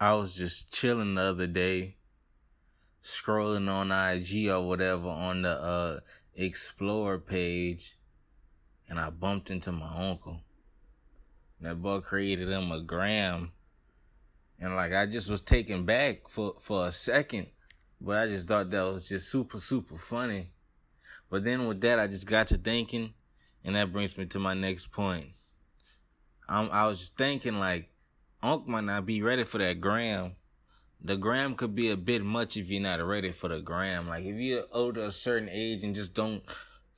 I was just chilling the other day, scrolling on IG or whatever on the uh Explore page, and I bumped into my uncle. That boy created him a gram, and like I just was taken back for for a second, but I just thought that was just super super funny. But then with that, I just got to thinking, and that brings me to my next point. I'm, I was just thinking like Unc might not be ready for that gram. The gram could be a bit much if you're not ready for the gram. Like if you're older a certain age and just don't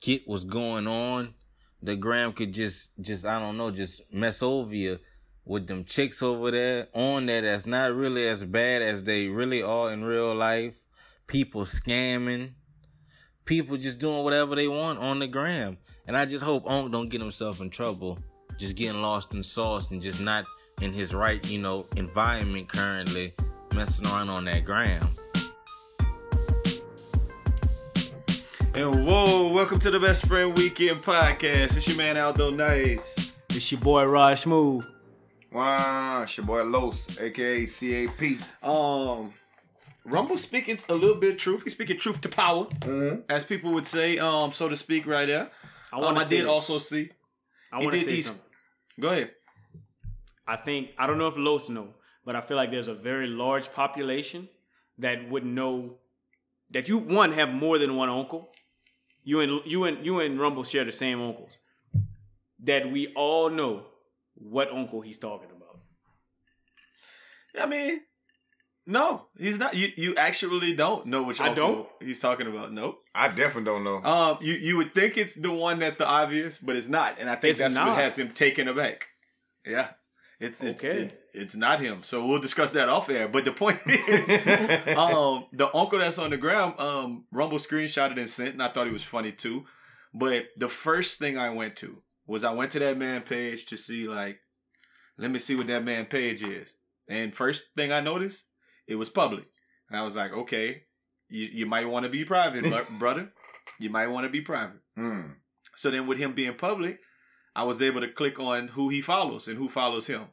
get what's going on, the gram could just just I don't know, just mess over you with them chicks over there on there that's not really as bad as they really are in real life. People scamming. People just doing whatever they want on the gram. And I just hope Unc don't get himself in trouble. Just getting lost in sauce and just not in his right, you know, environment currently, messing around on that gram. And whoa, welcome to the Best Friend Weekend Podcast. It's your man Aldo Nice. It's your boy Rod Smooth. Wow, it's your boy Los, aka CAP. Um, Rumble speaking a little bit of truth. He's speaking truth to power, Mm-hmm. as people would say, um, so to speak, right there. I Um, want I to say did this. also see. I want to did say these- something. Go ahead. I think I don't know if Los know, but I feel like there's a very large population that would know that you one have more than one uncle. You and you and you and Rumble share the same uncles. That we all know what uncle he's talking about. I mean, no, he's not. You you actually don't know which I uncle don't? he's talking about. Nope. I definitely don't know. Um, you you would think it's the one that's the obvious, but it's not, and I think It's that's not. what has him taken aback. Yeah, it's it's Okay. it- it's not him. So we'll discuss that off air. But the point is, um, the uncle that's on the ground, um, Rumble screenshotted and sent, and I thought he was funny too. But the first thing I went to was I went to that man page to see like, let me see what that man page is. And first thing I noticed, it was public, and I was like, okay, you you might want to be private, brother. You might want to be private. Mm. So then with him being public, I was able to click on who he follows and who follows him.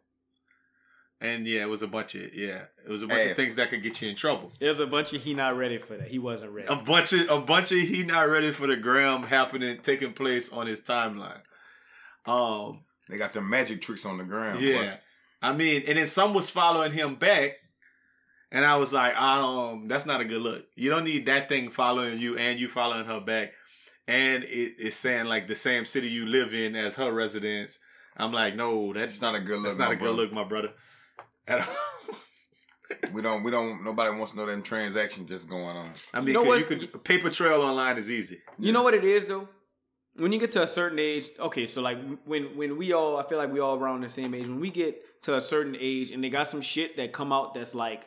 And yeah, it was a bunch of yeah, it was a bunch Ass. of things that could get you in trouble. There's a bunch of he not ready for that. He wasn't ready. A bunch of a bunch of he not ready for the gram happening taking place on his timeline. Um They got the magic tricks on the ground. yeah. I mean, and then some was following him back. And I was like, um, that's not a good look. You don't need that thing following you and you following her back. And it, it's saying like the same city you live in as her residence. I'm like, no, that's It's not a good look. that's not no, a good look, my brother. At all. We don't. We don't. Nobody wants to know them transactions just going on. I mean, You know 'cause what? you could paper trail online is easy. You know what it is though? When you get to a certain age, okay, so like when when we all I feel like we all around the same age, when we get to a certain age and they got some shit that come out that's like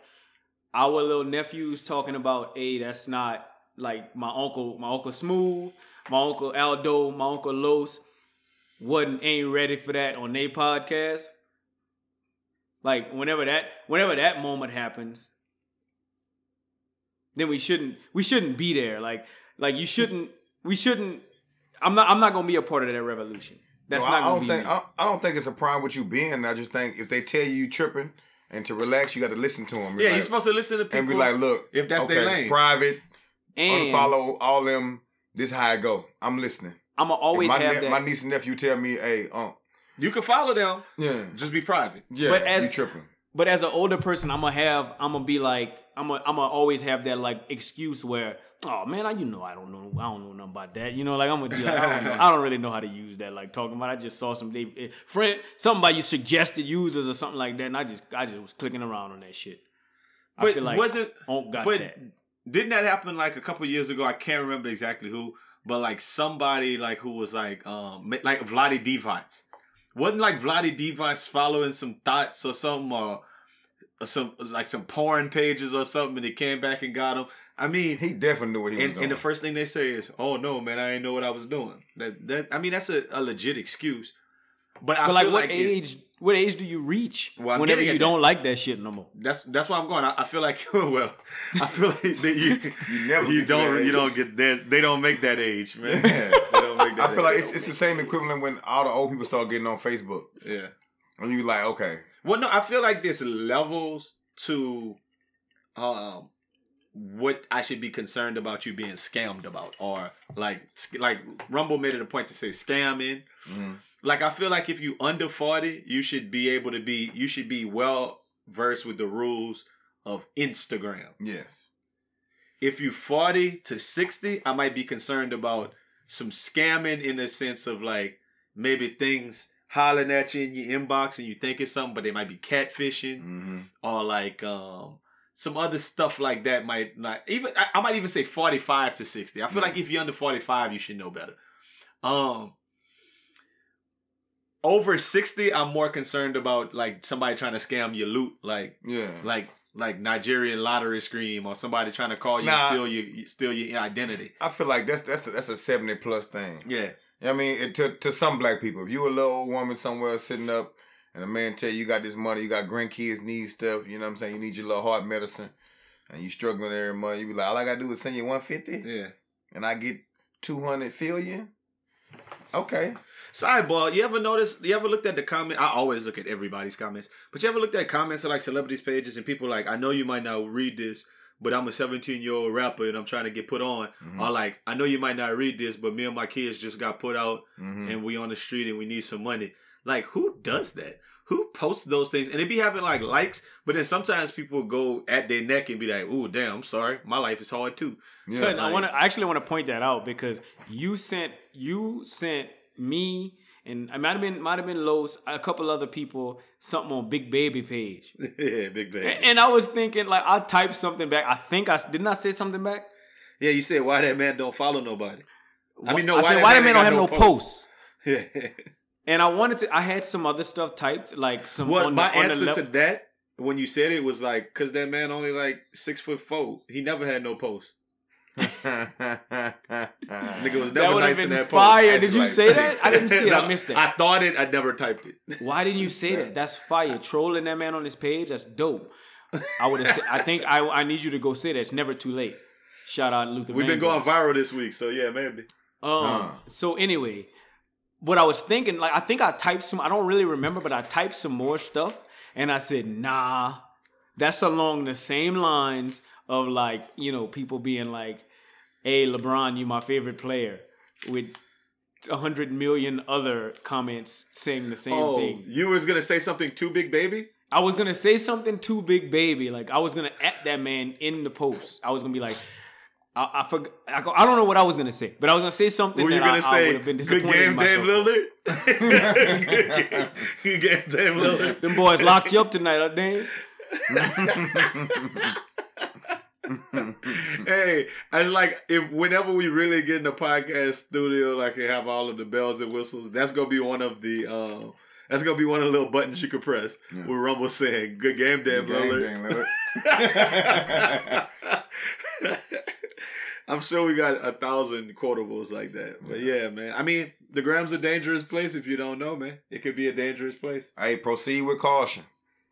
our little nephews talking about, hey, that's not like my uncle, my uncle Smooth, my uncle Aldo, my uncle Los wasn't ain't ready for that on their podcast. Like whenever that whenever that moment happens, then we shouldn't we shouldn't be there. Like like you shouldn't we shouldn't I'm not I'm not gonna be a part of that revolution. That's No, not I, don't be think. me. I, I don't think it's a problem with you being. I just think if they tell you you tripping and to relax, you got to listen to them. Yeah, like, you're supposed to listen to people. and be like, look, if that's okay, their lane. private, and unfollow all them. This how I go. I'm listening. I'ma always my, have ne- that my niece and nephew tell me, hey, um, you can follow them, yeah, just be private. yeah, But you as- tripping. But as an older person, I'm gonna have, I'm gonna be like, I'm gonna, I'm gonna always have that like excuse where, oh man, I, you know, I don't know, I don't know nothing about that. You know, like I'm gonna be like, I don't know, I don't really know how to use that. Like talking about, I just saw some they, eh, friend, something about you suggested users or something like that, and I just, I just was clicking around on that shit. I But feel like was it? Onk got but that. Didn't that happen like a couple years ago? I can't remember exactly who, but like somebody like who was like um like Vlade Divac. Wasn't like Vlade Divac following some thoughts or something or some like some porn pages or something, and they came back and got him. I mean, He definitely knew what he was and, doing. and the first thing they say is, "Oh no, man, I didn't know what I was doing." That that I mean, that's a, a legit excuse. But I But like, what like it's- age? What age do you reach Well, whenever you don't like that shit no more? That's that's why I'm going. I, I feel like well, I feel like that you You never you don't that you don't get there. They don't make that age, man. Yeah. They don't make that I feel like it's, it's the same equivalent when all the old people start getting on Facebook. yeah. And you like, okay, Well, no, I feel like there's levels to um what I should be concerned about you being scammed about, or like like Rumble made it a point to say scamming. Mhm. Like I feel like if you under forty, you should be able to be you should be well versed with the rules of Instagram. yes. If you forty to sixty, I might be concerned about some scamming in the sense of like maybe things hollering at you in your inbox and you think it's something, but they might be catfishing hmm or like um some other stuff like that might not even I, I might even say 45 to 60 i feel like if you're under 45 you should know better um over 60 i'm more concerned about like somebody trying to scam your loot like Yeah. like like nigerian lottery scream or somebody trying to call you Nah. and steal your steal your identity I feel like that's that's a, that's a seventy plus thing. yeah I mean, it, to to some black people, if you a little old woman somewhere sitting up, and a man tell you you got this money, you got grandkids need stuff, you know what I'm saying? You need your little heart medicine, and you struggling every month. You be like, all I gotta do is send you one fifty, yeah and I get two hundred billion. Okay. Sidebar, you ever notice, you ever looked at the comment? I always look at everybody's comments, but you ever looked at comments of like celebrities pages and people like, I know you might not read this, but I'm a 17 year old rapper and I'm trying to get put on. Mhm. Or like, I know you might not read this, but me and my kids just got put out hmm and we on the street and we need some money. Like, who does that? Who posts those things? And it be having like likes, but then sometimes people go at their neck and be like, "Ooh, damn, I'm sorry, my life is hard too." Yeah. But I want to. I actually want to point that out because you sent you sent me and I might have been might have been Los a couple other people something on Big Baby page, yeah, big baby. and, and I was thinking like I typed something back. I think I didn't I say something back. yeah, you said why that man don't follow nobody. I mean, no, I why said that why man that man don't have no no posts. Yeah. And I wanted to. I had some other stuff typed, like some. What on my the, answer lep- to that when you said it was like, cause that man only like six foot four. He never had no post. Nigga was never have nice in that fire. post. Did you like say that? I didn't see it. I missed it. I thought it. I never typed it. Why didn't you say that? That's fire. Trolling that man on his page. That's dope. I would have. said I think I. I need you to go say that. It's never too late. Shout out Luther. We've been going viral this week, so yeah, maybe. Um. Huh. So anyway, what I was thinking, like, I think I typed some. I don't really remember, but I typed some more stuff, and I said, "Nah, that's along the same lines of like, you know, people being like, hey, LeBron, you my favorite player,' with a hundred million other comments saying the same Oh, thing. you was gonna say something too big, baby? I was gonna say something too big, baby. Like I was gonna at that man in the post. I was gonna be like, I, I forgot. I, go- I don't know what I was gonna say, but I was gonna say something Were you that gonna I, I would have been good disappointed in game, Dame. Lillard? good game, good game, Dame Lillard. Them boys locked you up tonight, huh, Dame? hey, I was like, if whenever we really get in the podcast studio, like and have all of the bells and whistles, that's gonna be one of the uh, that's gonna be one of the little buttons you can press. Yeah. With Rumble saying, "Good game, Dame, Lillard." I'm sure we got a thousand quotables like that. But yeah, man. I mean, the Gram's a dangerous place if you don't know, man. It could be a dangerous place. Hey, proceed with caution.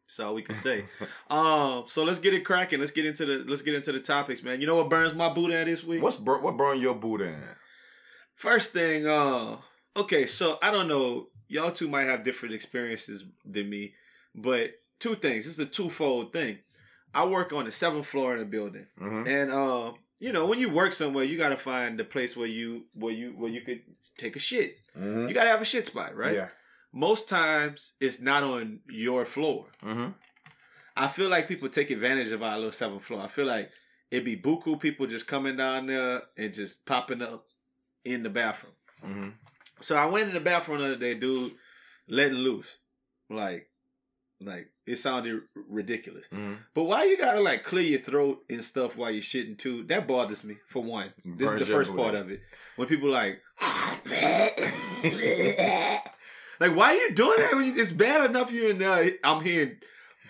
That's all we can say. um, so let's get it cracking. Let's get into the let's get into the topics, man. You know what burns my boot at this week? What's bur- what burn your boot in? First thing, uh, okay, so I don't know. Y'all two might have different experiences than me, but two things. This is a twofold thing. I work on the seventh floor in a building, Mhm. and uh, you know, when you work somewhere, you gotta find the place where you where you where you could take a shit. Mhm. You gotta have a shit spot, right? Yeah. Most times, it's not on your floor. Mm-hmm. I feel like people take advantage of our little seventh floor. I feel like it'd be buku people just coming down there and just popping up in the bathroom. Mm-hmm. So I went in the bathroom the other day, dude, letting loose. Like, like it sounded ridiculous. Mm-hmm. But why you gotta like clear your throat and stuff while you're shitting too? That bothers me for one. This is the first part of it. When people like, like, why are you doing that? When you, it's bad enough you're in there. Uh, I'm hearing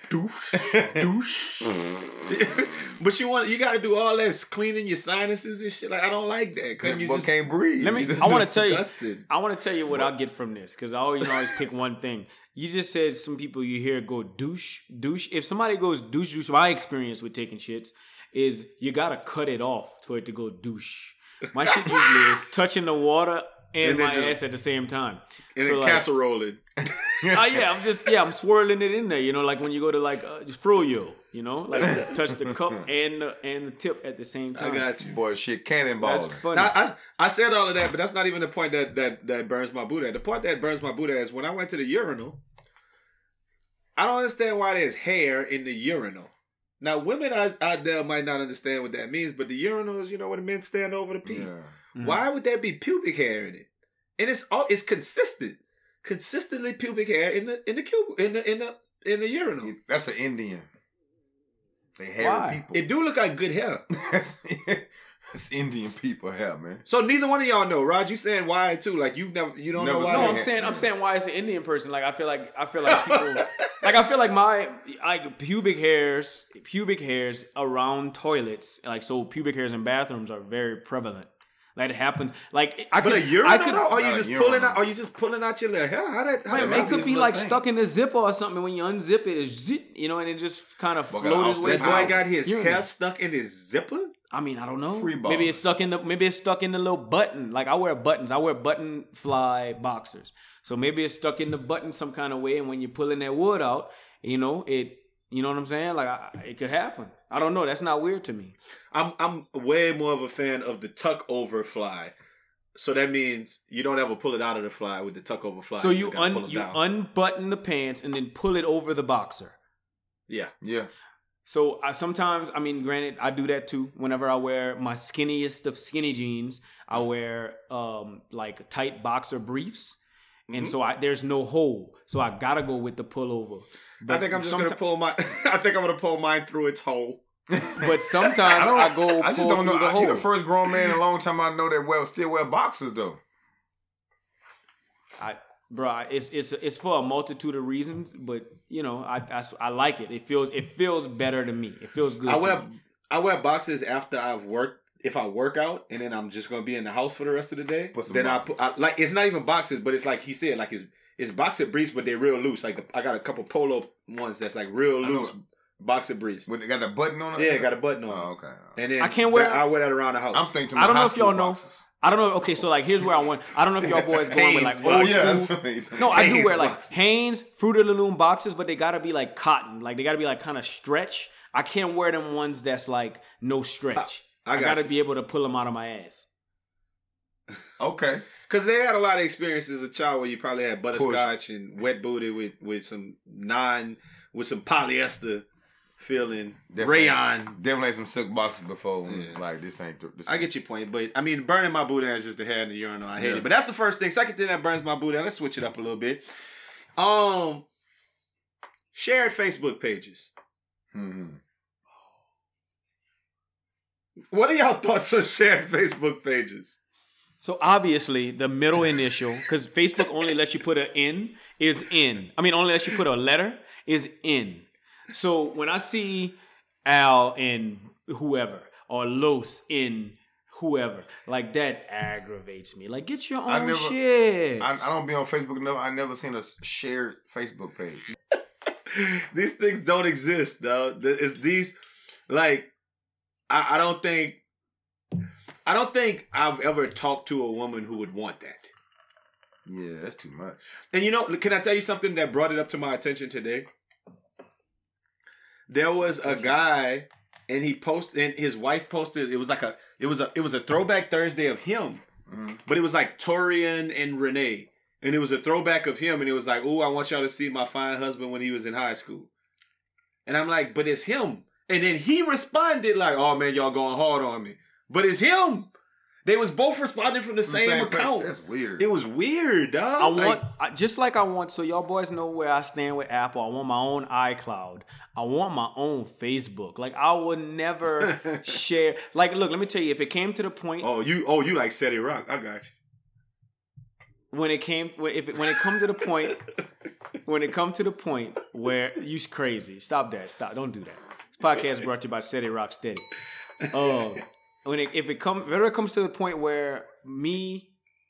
douche, douche. but you want you got to do all that cleaning your sinuses and shit. Like I don't like that. Couldn't you just can't breathe. Let me. You just- I want to tell you. I want to tell you what I get from this because I always, you know, always pick one thing. You just said some people you hear go douche, douche. If somebody goes douche, douche, my experience with taking shits is you gotta cut it off for it to go douche. My shit usually is touching the water and, And my just- ass at the same time. and So, then like- casserole it. Oh yeah, I'm just yeah, I'm swirling it in there. You know, like when you go to like uh, froyo, you know, like touch the cup and the and the tip at the same time. I got you. Boy, shit, cannonball. That's funny. Now, I, I said all of that, but that's not even the point that, that, that burns my Buddha. The point that burns my Buddha is when I went to the urinal, I don't understand why there's hair in the urinal. Now, women out, out there might not understand what that means, but the urinal is, you know, where the men stand over the pee. Yeah. Mm. Why would there be pubic hair in it? And it's all it's consistent, consistently pubic hair in the in the cube in the in the in the urinal. That's an Indian. They hairy Why? people. It do look like good hair. that's, that's Indian people hair, man. So neither one of y'all know. Rod, you saying why too? Like you've never you don't Never know why. No, I'm saying I'm saying why it's an Indian person. Like I feel like I feel like people like I feel like my like pubic hairs pubic hairs around toilets like so pubic hairs in bathrooms are very prevalent. Like it happens. Like I But could a urinal, I could though? Are you just urinal. pulling out? Are you just pulling out your little hair? How that? How Man, that it could be like thing. stuck in the zipper or something. When you unzip it, it's zip, you know, and it just kind of But float got That Wow. boy got his Urinal. hair stuck in his zipper. I mean, I don't know. Free ball. Maybe it's stuck in the maybe it's stuck in the little button. Like I wear buttons. I wear button fly boxers. So maybe it's stuck in the button some kind of way. And when you're pulling that wood out, you know it. You know what I'm saying? Like I, it could happen. I don't know. That's not weird to me. I'm I'm way more of a fan of the tuck over fly. So that means you don't ever pull it out of the fly with the tuck over fly. so you just un you down. unbutton the pants and then pull it over the boxer. yeah. Yeah. So I sometimes, I mean, granted, I do that too. Whenever I wear my skinniest of skinny jeans, I wear um like tight boxer briefs, and Mm-hmm. so I there's no hole, so I gotta go with the pullover. I think I'm just gonna pull my. I think I'm gonna pull mine through its hole. But sometimes I, go I just pull don't know. through the I, hole. you the first grown man in a long time I know that well still wear boxes though. I, bro, it's it's it's for a multitude of reasons, but you know, I, I I like it. It feels it feels better to me. It feels good. I to wear me. I wear boxes after I've worked. If I work out and then I'm just gonna be in the house for the rest of the day, Put some then I put I, like it's not even boxes, but it's like he said, like it's it's boxer briefs, but they're real loose. Like the, I got a couple polo ones that's like real I know. loose boxer briefs. When they got a button on it. Yeah, got a button on. Oh, it. okay. And then I can't wear- I wear that around the house. I'm thinking. I don't know if y'all school know. boxers. I don't know. Okay, so like here's where I want. I don't know if y'all boys going with like old school. yeah, what No, I do wear like boxes. Hanes Fruit of the Loom boxes, but they gotta be like cotton. Like they gotta be like kind of stretch. I can't wear them ones that's like no stretch. I I, got gotta you. be able to pull them out of my ass. Okay. Because they had a lot of experience as a child where you probably had butterscotch and wet booty with, with some non with some polyester feeling Definitely- rayon. Definitely had some silk boxes before. and it's like this ain't. th- This I get your point, but I mean, burning my booty is just the hair in the urinal. I hate Yeah. it. But that's the first thing. Second thing that burns my booty. Let's switch it up a little bit. Um, shared Facebook pages. Mhm. What are y'all thoughts on shared Facebook pages? So obviously the middle initial, because Facebook only lets you put an in, is in. I mean, only lets you put a letter is in. So when I see Al in whoever or Los in whoever, like that aggravates me. Like get your own I never- shit. I, I don't be on Facebook enough. I never seen a shared Facebook page. these things don't exist, though. It's these like I, I don't think I don't think I've ever talked to a woman who would want that. Yeah, that's too much. And you know, can I tell you something that brought it up to my attention today? There was a guy and he posted and his wife posted it was like a it was a it was a throwback Thursday of him. Mhm. But it was like Torian and Renee. And it was a throwback of him and it was like, "Oh, I want y'all to see my fine husband when he was in high school." And I'm like, "But it's him." And then he responded like, "Oh man, y'all going hard on me." But it's him. They was both responding from the From same, page. account. That's weird. It was weird, dog. I Like, want I, just like I want so y'all boys know where I stand with Apple. I want my own iCloud. I want my own Facebook. Like I would never share. Like, look, let me tell you, if it came to the point, Oh, you oh you like Seti Rock. I got you. when it came when if it, when it come to the point when it come to the point where you's crazy. Stop that. Stop. Don't do that. This podcast brought to you by Steady Rock Steady. Um, when it, if it come if it comes to the point where me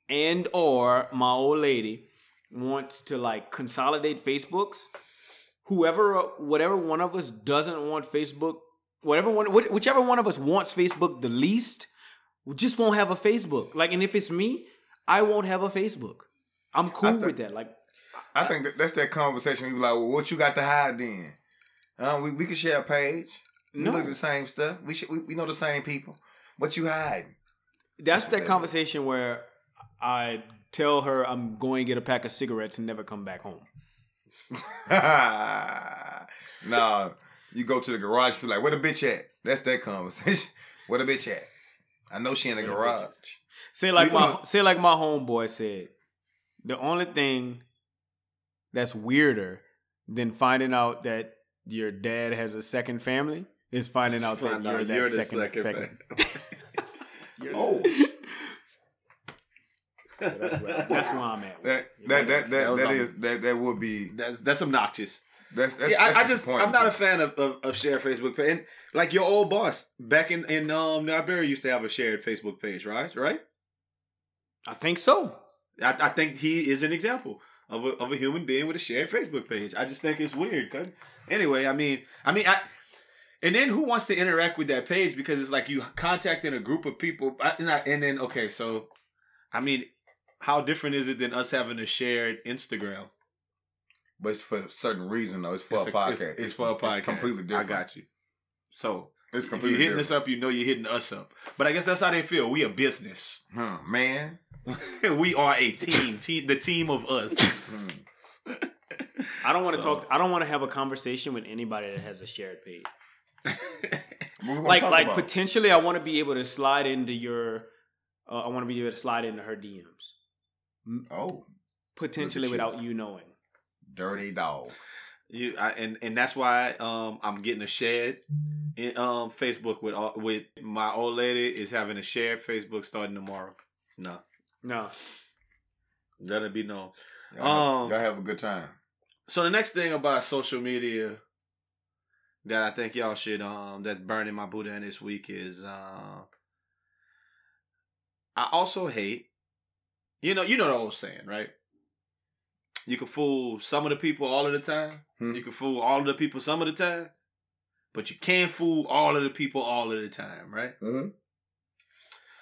and or my old lady wants to like consolidate Facebooks, whoever whatever one of us doesn't want Facebook, whatever one whichever one of us wants Facebook the least, we just won't have a Facebook. Like, and if it's me, I won't have a Facebook. I'm cool think- with that. Like, I think that, that's that conversation. Be like, well, what you got to hide then? Uh, we we can share a page. We No. look at the same stuff. We should, we, we know the same people. What you hiding? that's that conversation where I tell her I'm going to get a pack of cigarettes and never come back home. nah, you go to the garage. Be like, where the bitch at? That's that conversation. where the bitch at? I know she in the garage. Say like my know- say like my homeboy said, the only thing that's weirder than finding out that your dad has a second family is finding out that Find you're out that you're the second, second second Oh, That's where, that's where I'm at. that that that that That that that that would be That's that's obnoxious. that's that's. yeah, I, that's I just I'm not a fan of, of, of shared Facebook page. And like your old boss back in in um Liberia used to have a shared Facebook page, right? Right. I think so. I, I think he is an example of a, of a human being with a shared Facebook page. I just think it's weird. Cause anyway, I mean, I mean, I. And then who wants to interact with that page because it's like you contacting a group of people, and, I, and then okay, so, I mean, how different is it than us having a shared Instagram? But it's for a certain reason though. It's for It's a a- podcast. It's, it's for a podcast. It's completely different. I got you. So It's if completely you're hitting different. us up, you know you're hitting us up. But I guess that's how they feel. We a business. Huh, man. we are a team. Te- the team of us. Hmm. I don't want to So- talk. I don't want to have a conversation with anybody that has a shared page. What we gonna Like, like about? potentially, I want to be able to slide into your. Uh, I want to be able to slide into her DMs. oh, Potentially, you. without you knowing. dirty dog. You I, and and that's why um I'm getting a shared in um Facebook with all, with my old lady is having a shared Facebook starting tomorrow. No, No, let it be known. Y'all, Um, y'all have a good time. So the next thing about social media that I think y'all should um that's burning my Buddha in this week is uh I also hate you know you know the old saying, right? You can fool some of the people all of the time. Hmm. You can fool all of the people some of the time. But you can't fool all of the people all of the time, right? Mhm.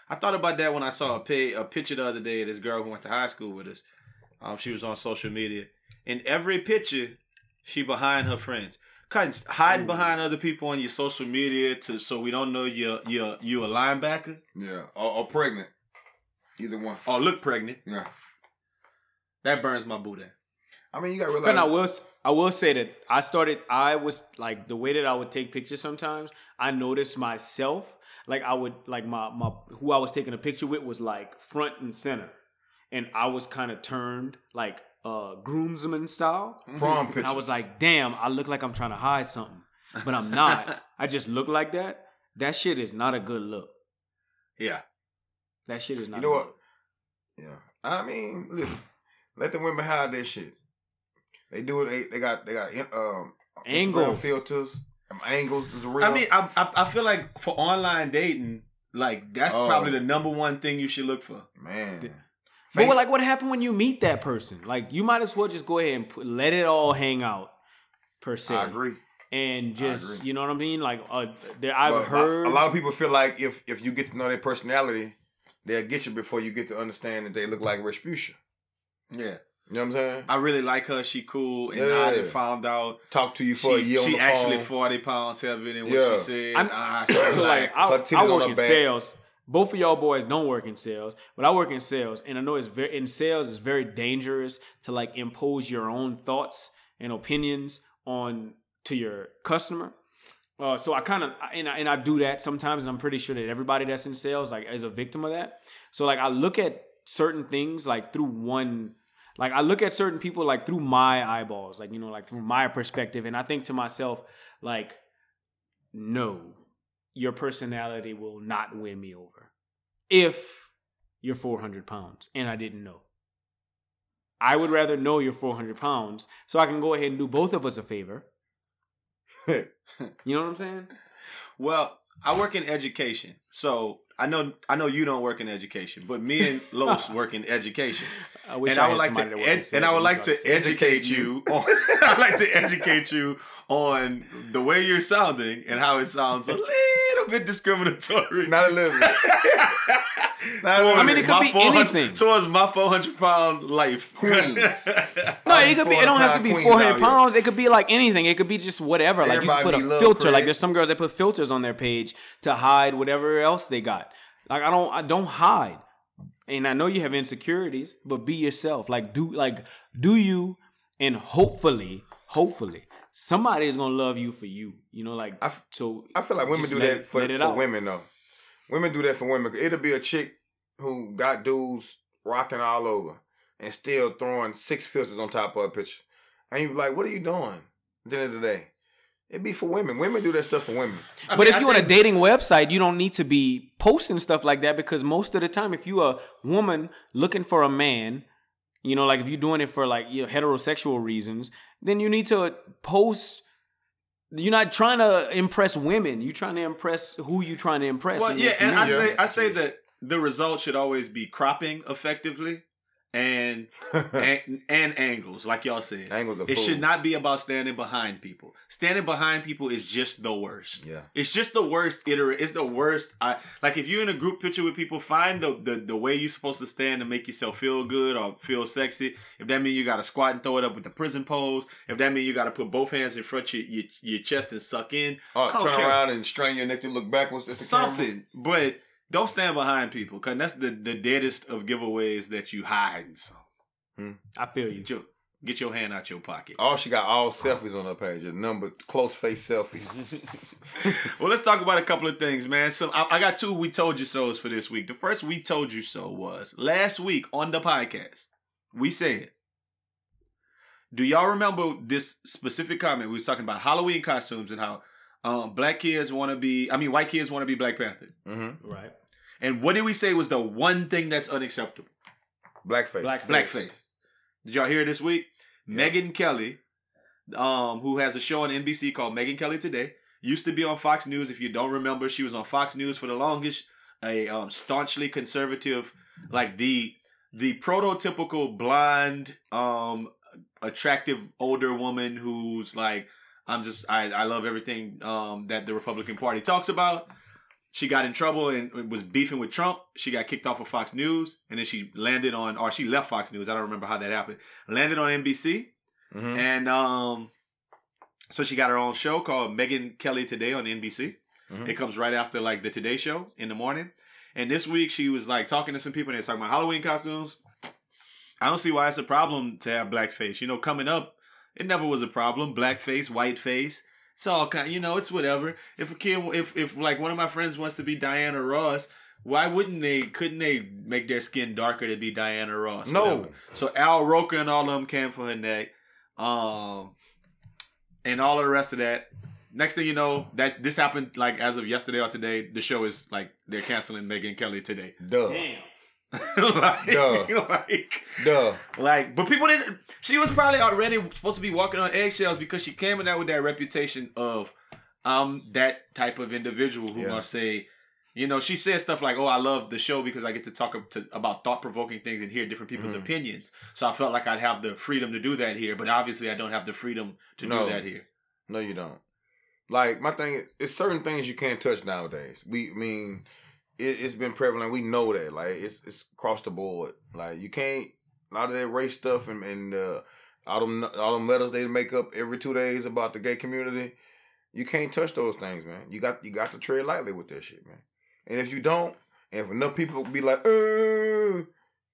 I thought about that when I saw a, pay, a picture the other day of this girl who went to high school with us. Um, she was on social media. In every picture, she behind her friends. Cutting, hiding behind other people on your social media to so we don't know you're you're you a linebacker Yeah, or, or pregnant. Either one. or look pregnant. Yeah. That burns my Buddha. I mean, you got to But I will. s- I will say that I started. I was like the way that I would take pictures. Sometimes I noticed myself. Like I would like my my who I was taking a picture with was like front and center, and I was kind of turned like uh groomsman style. Prom pictures. And I was like, damn, I look like I'm trying to hide something, but I'm not. I just look like that. That shit is not a good look. Yeah. That shit is not. You know a what? look. Yeah. I mean, listen. Let the women hide their shit. They do it. They, they got they got um Instagram Angles. filters. Them angles is real. I mean, I, I I feel like for online dating, like that's Oh. probably the number one thing you should look for. man. But Face- what, like, what happened when you meet that person? Like, you might as well just go ahead and put, let it all hang out, per se. I agree. And just, agree. you know what I mean? Like, uh, there, I've But heard. a, a lot of people feel like if if you get to know their personality, they'll get you before you get to understand that they look like Respucia. Yeah. You know what I'm saying? I really like her. She cool, and Yeah. I done found out Talk to you for a she, year on she the actually phone. forty pounds heavier than what Yeah. she said. I'm- so, like, I, I work in back. sales. Both of y'all boys don't work in sales, but I work in sales, and I know it's very in sales. It's very dangerous to like impose your own thoughts and opinions on to your customer. Uh, so I kind of and I, and I do that sometimes. And I'm pretty sure that everybody that's in sales like is a victim of that. So like I look at certain things like through one, like I look at certain people like through my eyeballs, like you know, like through my perspective, and I think to myself like, no, your personality will not win me over if you're 400 pounds and I didn't know. I would rather know you're 400 pounds so I can go ahead and do both of us a favor. You know what I'm saying? Well, I work in education, so I know I know you don't work in education, but me and Los work in education. I wish and I, I would like to somebody that worked in ed- sales and I would like to you started saying- educate you on I'd like to educate you on the way you're sounding and how it sounds a little bit discriminatory. Not a little bit. Not a little I mean, it bit. could My be 400 anything. towards my 400 pound life. Queens. No, it could be. It don't have to be 400 400 queens pounds. It could be like anything. It could be just whatever. Like you Everybody could put a Lil filter. Like there's some girls that put filters on their page to hide whatever else they got. Like I don't. I don't hide. And I know you have insecurities, but be yourself. Like do like do you, and hopefully, hopefully, somebody is gonna love you for you. You know, like I f- so. I feel like women do let that it- for, for women though. Women do that for women. It'll be a chick who got dudes rocking all over and still throwing six filters on top of a picture. And you be like, what are you doing? At the end of the day. It be for women. Women do that stuff for women. I but mean, if I you're on a dating website, you don't need to be posting stuff like that because most of the time, if you're a woman looking for a man, you know, like if you're doing it for like you know, heterosexual reasons, then you need to post. You're not trying to impress women. You're trying to impress who you're trying to impress. Well, and yeah, and I say I say that the result should always be cropping effectively and and, and angles, like y'all said. Angles It should not be about standing behind people. Standing behind people is just the worst. Yeah. It's just the worst iter it's the worst. I like if you're in a group picture with people, find the, the the way you're supposed to stand to make yourself feel good or feel sexy. If that means you gotta squat and throw it up with the prison pose, if that means you gotta put both hands in front of your your, your chest and suck in. Or turn care around and strain your neck to look backwards. at the camera. something, but don't stand behind people because that's the the deadest of giveaways that you hide. So hmm. I feel you. get your, get your hand out your pocket. Oh, she got all selfies on her page. A number close face selfies. Well, let's talk about a couple of things, man. So I, I got two we told you so's for this week. The first we told you so was last week on the podcast. We said, "Do y'all remember this specific comment? We was talking about Halloween costumes and how um, black kids want to be. I mean, white kids want to be Black Panther. mm-hmm. Right. And what did we say was the one thing that's unacceptable? Blackface. Black Blackface. Did y'all hear this week? Megyn Kelly, um, who has a show on NBC called Megyn Kelly Today, used to be on Fox News. If you don't remember, she was on Fox News for the longest. A um, staunchly conservative, like the the prototypical blonde, um, attractive older woman who's like, I'm just I, I love everything um, that the Republican Party talks about. She got in trouble and was beefing with Trump. She got kicked off of Fox News, and then she landed on, or she left Fox News. I don't remember how that happened. Landed on NBC, Mhm. and um, so she got her own show called Megyn Kelly Today on NBC. Mhm. It comes right after like the Today Show in the morning. And this week she was like talking to some people and they're talking about Halloween costumes. I don't see why it's a problem to have blackface. You know, coming up, it never was a problem. Blackface, whiteface. It's all kind. You know, it's whatever. If a kid, if if like one of my friends wants to be Diana Ross, why wouldn't they? Couldn't they make their skin darker to be Diana Ross? No. Whatever. So Al Roker and all of them came for her neck, um, and all of the rest of that. Next thing you know, that this happened like as of yesterday or today. The show is like they're canceling Megyn Kelly today. Duh. Damn. like, Duh. like, Duh. like, but people didn't. She was probably already supposed to be walking on eggshells because she came in out with that reputation of um that type of individual who Yeah. gonna say, you know, she said stuff like, "Oh, I love the show because I get to talk to, about thought provoking things and hear different people's Mhm. opinions." So I felt like I'd have the freedom to do that here, but obviously I don't have the freedom to No. do that here. No, you don't. Like my thing, it's certain things you can't touch nowadays. We I mean, it, it's been prevalent. We know that. Like it's it's across the board. Like you can't a lot of that race stuff and and uh, all them all them letters they make up every two days about the gay community. You can't touch those things, man. You got you got to tread lightly with that shit, man. And if you don't, and if enough people be like, uh,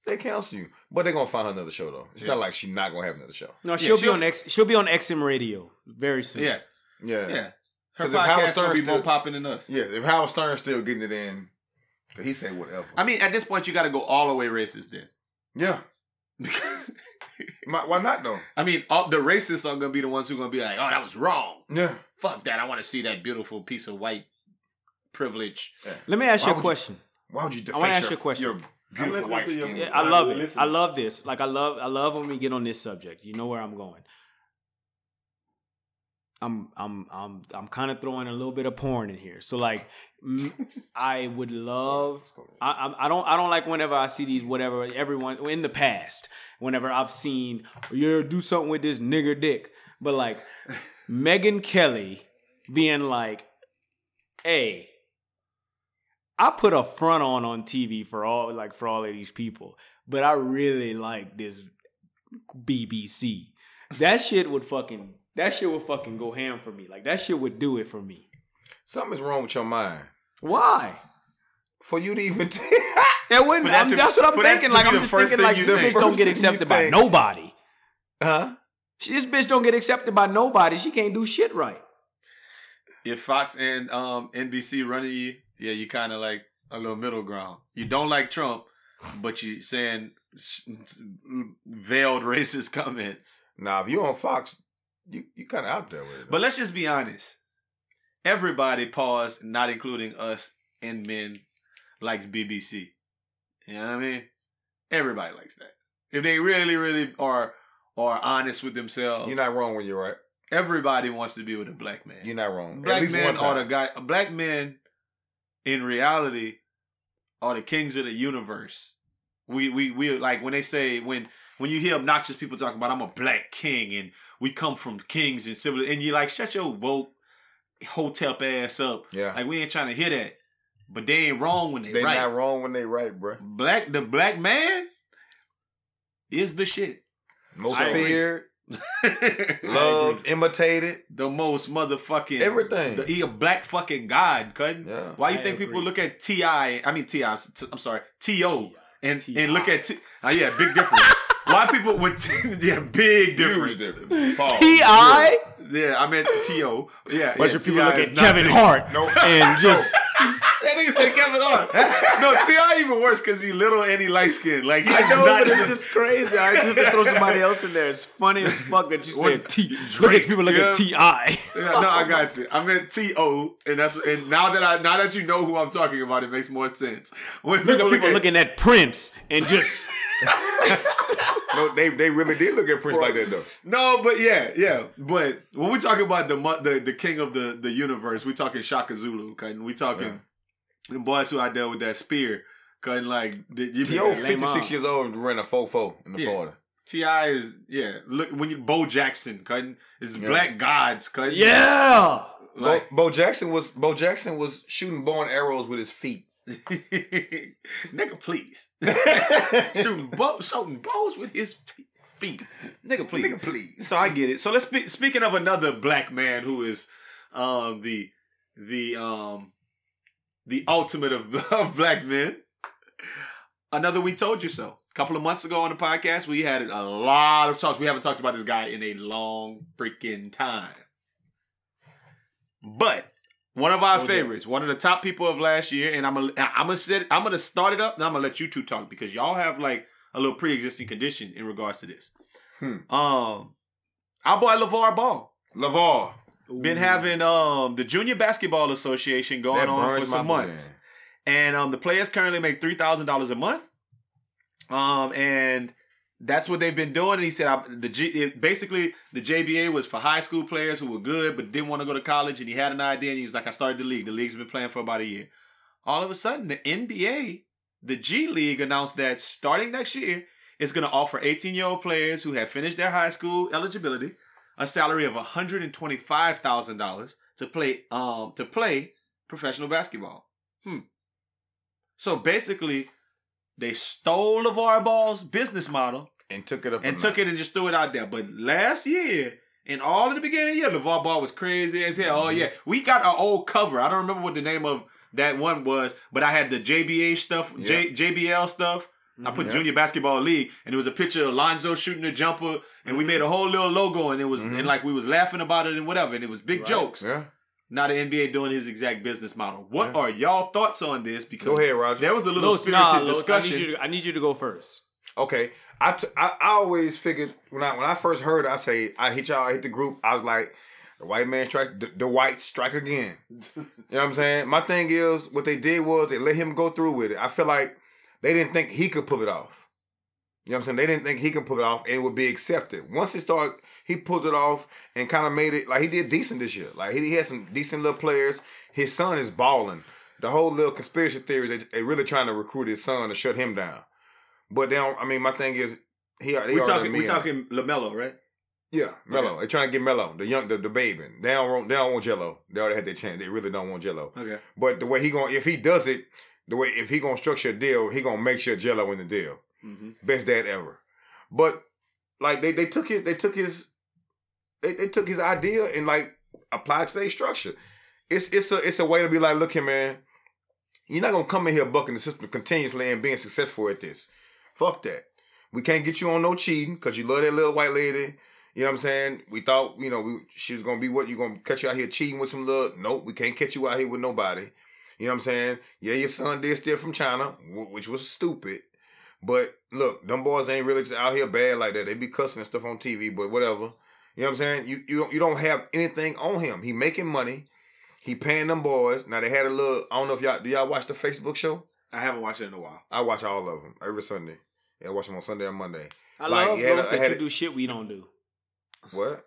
they cancel you. But they're gonna find another show though. It's Yeah. not like she's not gonna have another show. No, she'll be she'll- on X. She'll be on XM Radio very soon. Yeah, Yeah. yeah. Her 'Cause if Howard podcast gonna Stern be more popping than us. Yeah, if Howard Stern's still getting it in, 'cause he say whatever. I mean, at this point, you got to go all the way racist then. yeah, My- why not though? I mean, all, the racists are gonna be the ones who are gonna be like, "Oh, that was wrong. Yeah, Fuck that. I want to see that beautiful piece of white privilege." Let me ask Why you a would you- question. why would you I wanna ask your, you a question. your beautiful white to your- skin. Yeah, I love it. Listen. I love this. Like I love I love when we get on this subject. You know where I'm going. I'm I'm I'm I'm kind of throwing a little bit of porn in here. So like I would love I I'm- don't I don't like whenever I see these whatever everyone in the past whenever I've seen yeah do something with this nigger dick. But like Megyn Kelly being like, "Hey, I put a front on on TV for all like for all of these people, but I really like this BBC. That shit would fucking that shit would fucking go ham for me. Like that shit would do it for me. Something's wrong with your mind. Why? For you to even take It wouldn't. That to- that's what I'm thinking. Like I'm just thinking like this you bitch don't get accepted by nobody. Huh? She, this bitch don't get accepted by nobody. She can't do shit right. if Fox and um NBC running you, yeah, you kind of like a little middle ground. You don't like Trump, but you saying s- s- veiled racist comments. Now, if you're on Fox, you you kind of out there with it. But let's just be honest. Everybody, pause, not including us and men, likes BBC. You know what I mean? Everybody likes that. If they really, really are are honest with themselves, you're not wrong when you're right. everybody wants to be with a black man. You're not wrong. At black least men are the guy. Black men, in reality, are the kings of the universe. We we we like when they say when when you hear obnoxious people talking about I'm a black king and we come from kings and civil and you're like shut your woke hotel ass up. Yeah. Like we ain't trying to hear that. But they ain't wrong when they, They right. not wrong when they right, bro. Black the black man is the shit. Most I feared, I loved, imitated. the most motherfucking Everything. The, he a black fucking god, cutting. Yeah. Why you I think people look at Ti? I mean Ti. I'm s- I'm sorry, T.O. and T.I. and look at T. Oh yeah, big difference. Why people would yeah big difference. Pause. Ti. Yeah, I meant T.O. Yeah, Bunch yeah, of people T.I. look at Kevin. Hart Nope. and just That nigga said Kevin Hart. no, Ti even worse because he little and he light skinned. Like he I know, not but it's just crazy. I just have to throw somebody else in there. It's funny as fuck that you said T. Look at people look yeah. at Ti. Yeah, no, I got you. I meant T O, and that's and now that I now that you know who I'm talking about, it makes more sense. When Look at people at- looking at Prince and just No, they they really did look at Prince like that though. No, but yeah, yeah. But when we talk about the the the king of the the universe, we talking Shaka Zulu, okay? And we talking the boys who out there with that spear, cutting like the, you T.O. 56 years old and ran a 4-4 in the Yeah. Florida. Ti is yeah. Look when you Bo Jackson cutting is Yeah. black gods cutting. yeah. like Bo, Bo Jackson was Bo Jackson was shooting bow and arrows with his feet. nigga, please shooting bow, shooting bows with his t- feet, nigga, please. Nigga, please. So I get it. So let's be, Speaking of another black man who is um the the um the ultimate of, of black men. Another we told you so. A couple of months ago on the podcast, we had a lot of talks. We haven't talked about this guy in a long freaking time. But one of our Okay. favorites, one of the top people of last year, and I'm gonna I'm gonna sit, I'm gonna start it up, and I'm gonna let you two talk because y'all have like a little pre-existing condition in regards to this. Hmm. Um, our boy LaVar Ball Lavar. been having um the Junior Basketball Association going That on for some months, and um the players currently make three thousand dollars a month. Um and that's what they've been doing. And he said I, the G, it, basically the JBA was for high school players who were good but didn't want to go to college. And he had an idea and he was like, I started the league. The league's been playing for about a year. All of a sudden, the NBA, the G League announced that starting next year, it's going to offer 18 year old players who have finished their high school eligibility a salary of $125,000 to play um to play professional basketball. Hmm. So basically, they stole LaVar Ball's business model And took it up and took it and just threw it out there. But last year, and all in the beginning of the year, LeVar Ball was crazy as hell. Oh Mm-hmm. yeah, we got our old cover. I don't remember what the name of that one was, but I had the JBA stuff, J, JBL stuff. I put Yeah. Junior Basketball League, and it was a picture of Lonzo shooting a jumper, and we made a whole little logo, and it was Mhm. and like we was laughing about it and whatever, and it was big Right. jokes. Yeah. Now the NBA doing his exact business model. What Yeah. are y'all thoughts on this? Because Go ahead, Roger. there was a little Los, spirited nah, Los, I discussion. need, you to, I need you to go first. Okay, I, t- I I always figured when I when I first heard, it, I say I hit y'all, I hit the group. I was like, the white man strike, the, the whites strike again. you know what I'm saying? My thing is, what they did was they let him go through with it. I feel like they didn't think he could pull it off. You know what I'm saying? They didn't think he could pull it off and it would be accepted. Once he started, he pulled it off and kind of made it like he did decent this year. Like he, he had some decent little players. His son is balling. The whole little conspiracy theories, they, they really trying to recruit his son to shut him down. But they don't, I mean, my thing is, he, already talking. We in. talking LaMelo, right? Yeah, Mello. They're trying to get Mello, the young, the, the baby. They don't, want- they don't want Gelo. They already had their chance. They really don't want Gelo. Okay. But the way he going, if he does it, the way if he gonna structure a deal, he gonna make sure Gelo in the deal. Mm-hmm. Best dad ever. But like they they took his they took his they, they took his idea and like applied to their structure. It's it's a it's a way to be like, look here, man. You're not gonna come in here bucking the system continuously and being successful at this. Fuck that. We can't get you on no cheating because you love that little white lady. You know what I'm saying? We thought, you know, we, she was gonna be what you gonna catch you out here cheating with some little. Nope, we can't catch you out here with nobody. You know what I'm saying? Yeah, your son did steal from China, which was stupid. But look, them boys ain't really just out here bad like that. They be cussing and stuff on TV, but whatever. You know what I'm saying? You you don't, you don't have anything on him. He making money. He paying them boys. Now they had a little. I don't know if y'all do y'all watch the Facebook show. I haven't watched it in a while. I watch all of them every Sunday. Yeah, I watch them on Sunday and Monday. I Like, love you had those a- that had you do shit we don't do. What?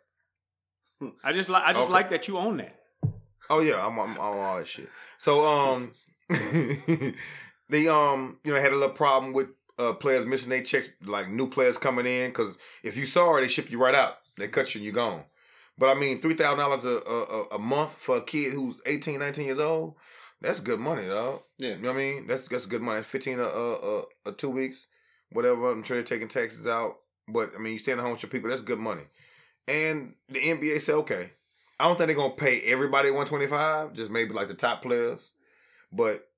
I just like I just Okay. like that you own that. Oh yeah, I'm, I'm, I'm on all that shit. So um, they um, you know, had a little problem with uh players missing their checks, like new players coming in, because if you saw it, they ship you right out. They cut you and you're gone. But I mean, three thousand dollars a a a month for a kid who's 18, 19 years old, that's good money, dog. Yeah. You know what I mean? That's that's good money. Fifteen a a, a, two weeks, whatever. I'm sure they're taking taxes out, but I mean, you staying at home with your people, that's good money. And the NBA said, okay, I don't think they're gonna pay everybody 125, just maybe like the top players. But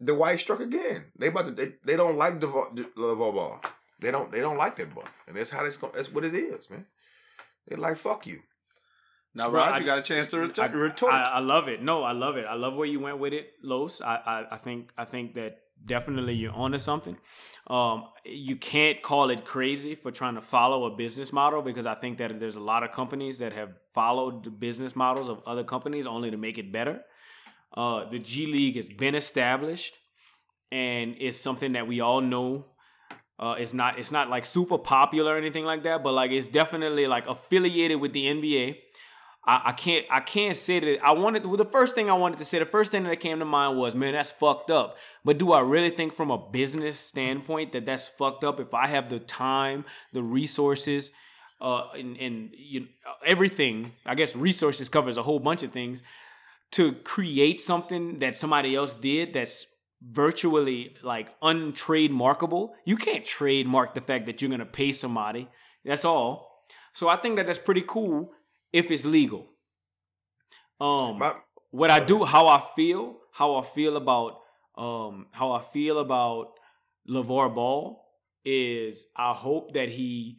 the white struck again. They about to they, they don't like the LaVar Ball. They don't they don't like that ball. And that's how that's going that's what it is, man. They're like, fuck you. Now, Bro, Rod, I- you got a chance to ret- I, retort. I, I love it. No, I love it. I love where you went with it, Los. I, I, I think I think that definitely you're onto something. Um, you can't call it crazy for trying to follow a business model because I think that there's a lot of companies that have followed the business models of other companies only to make it better. Uh, the G League has been established, and it's something that we all know. Uh, it's not it's not like super popular or anything like that, but like it's definitely like affiliated with the NBA. I, I can't I can't say that I wanted well, the first thing I wanted to say the first thing that came to mind was man that's fucked up but do I really think from a business standpoint that that's fucked up if I have the time the resources uh and, and you everything I guess resources covers a whole bunch of things to create something that somebody else did that's virtually like untrademarkable you can't trademark the fact that you're gonna pay somebody that's all so I think that that's pretty cool if it's legal. Um, My- what I do, how I feel, how I feel about, um, how I feel about LaVar Ball is I hope that he,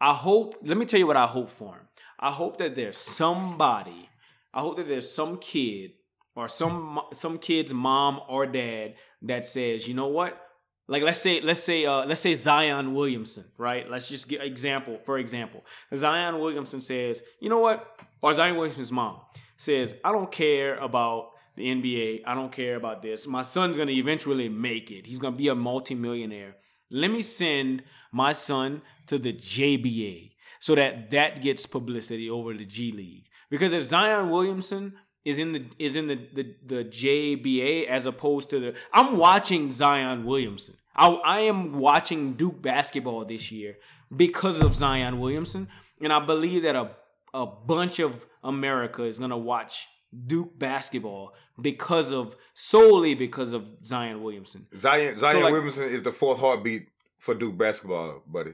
I hope, let me tell you what I hope for him. I hope that there's somebody, I hope that there's some kid or some some kid's mom or dad that says, you know what? Like let's say let's say uh, let's say Zion Williamson, right? Let's just get example for example. Zion Williamson says, you know what? Or Zion Williamson's mom says, I don't care about the NBA. I don't care about this. My son's gonna eventually make it. He's gonna be a multimillionaire. Let me send my son to the JBA so that that gets publicity over the G League. Because if Zion Williamson is in the is in the, the the JBA as opposed to the I'm watching Zion Williamson. I I am watching Duke basketball this year because of Zion Williamson, and I believe that a a bunch of America is gonna watch Duke basketball because of solely because of Zion Williamson. Zion Zion like- Williamson is the fourth heartbeat for Duke basketball, buddy.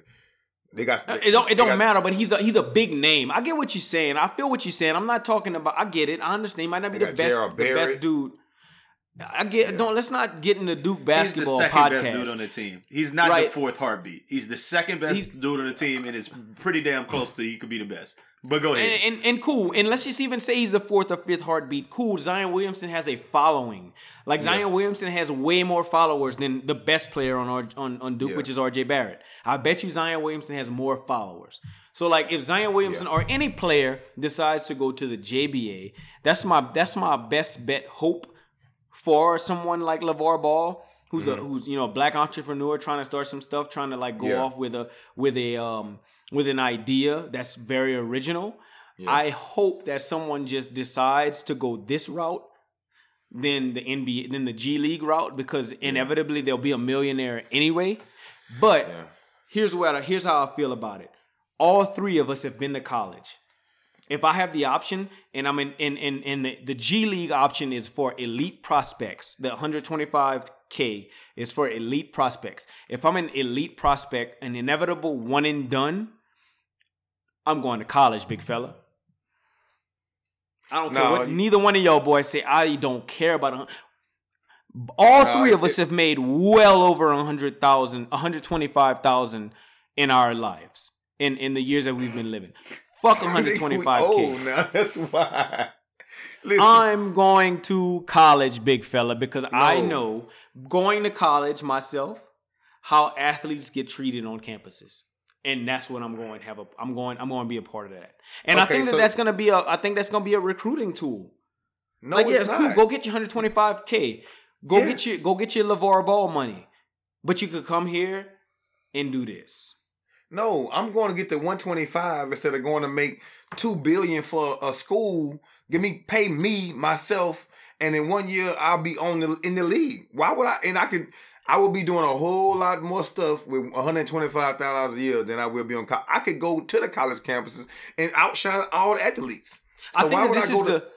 They got uh, It don't it don't got- matter, but he's a he's a big name. I get what you're saying. I feel what you're saying. I'm not talking about. I get it. I understand. He might not be the best the best dude. I get. Don't let's not get into Duke basketball He's the second podcast. best dude on the team. He's not the Right. fourth heartbeat. He's the second best He's- dude on the team, and it's pretty damn close to he could be the best. But go ahead. and, and, and cool. And let's just even say he's the fourth or fifth heartbeat. Cool. Zion Williamson has a following. Like Zion Williamson has way more followers than the best player on on, on Duke, Yeah. which is RJ Barrett. I bet you Zion Williamson has more followers. So like if Zion Williamson Yeah. or any player decides to go to the JBA, that's my that's my best bet hope for someone like LaVar Ball who's a who's you know a black entrepreneur trying to start some stuff, trying to like go Yeah. off with a with a um with an idea that's very original. I hope that someone just decides to go this route than the NBA than the G League route because inevitably they'll be a millionaire anyway. But Yeah. here's what I, here's how I feel about it. All three of us have been to college. If I have the option, and I'm in in in, in the, the G League option is for elite prospects. The 125k is for elite prospects. If I'm an elite prospect, an inevitable one and done, I'm going to college, big fella. I don't care what neither one of y'all boys say. I don't care about. a All No, three of it- us have made well over 100,000, 125,000 in our lives in in the years that we've been living. Fuck one hundred twenty-five Oh, k. now that's why. Listen, I'm going to college, big fella, because I know going to college myself how athletes get treated on campuses. And that's what I'm going to have a I'm going I'm going to be a part of that. And I think that so- that's going to be a I think that's going to be a recruiting tool. no, like yeah, it's it's not. cool. Go get your 125k. Go Yes. get your go get your LaVar Ball money. But you could come here and do this. No, I'm going to get the 125 instead of going to make two billion for a school. Give me pay me myself, and in one year I'll be on the in the league. Why would I? And I could. I will be doing a whole lot more stuff with 125 thousand dollars a year than I will be on. Co- I could go to the college campuses and outshine all the athletes. I So think why that would this I is go to? the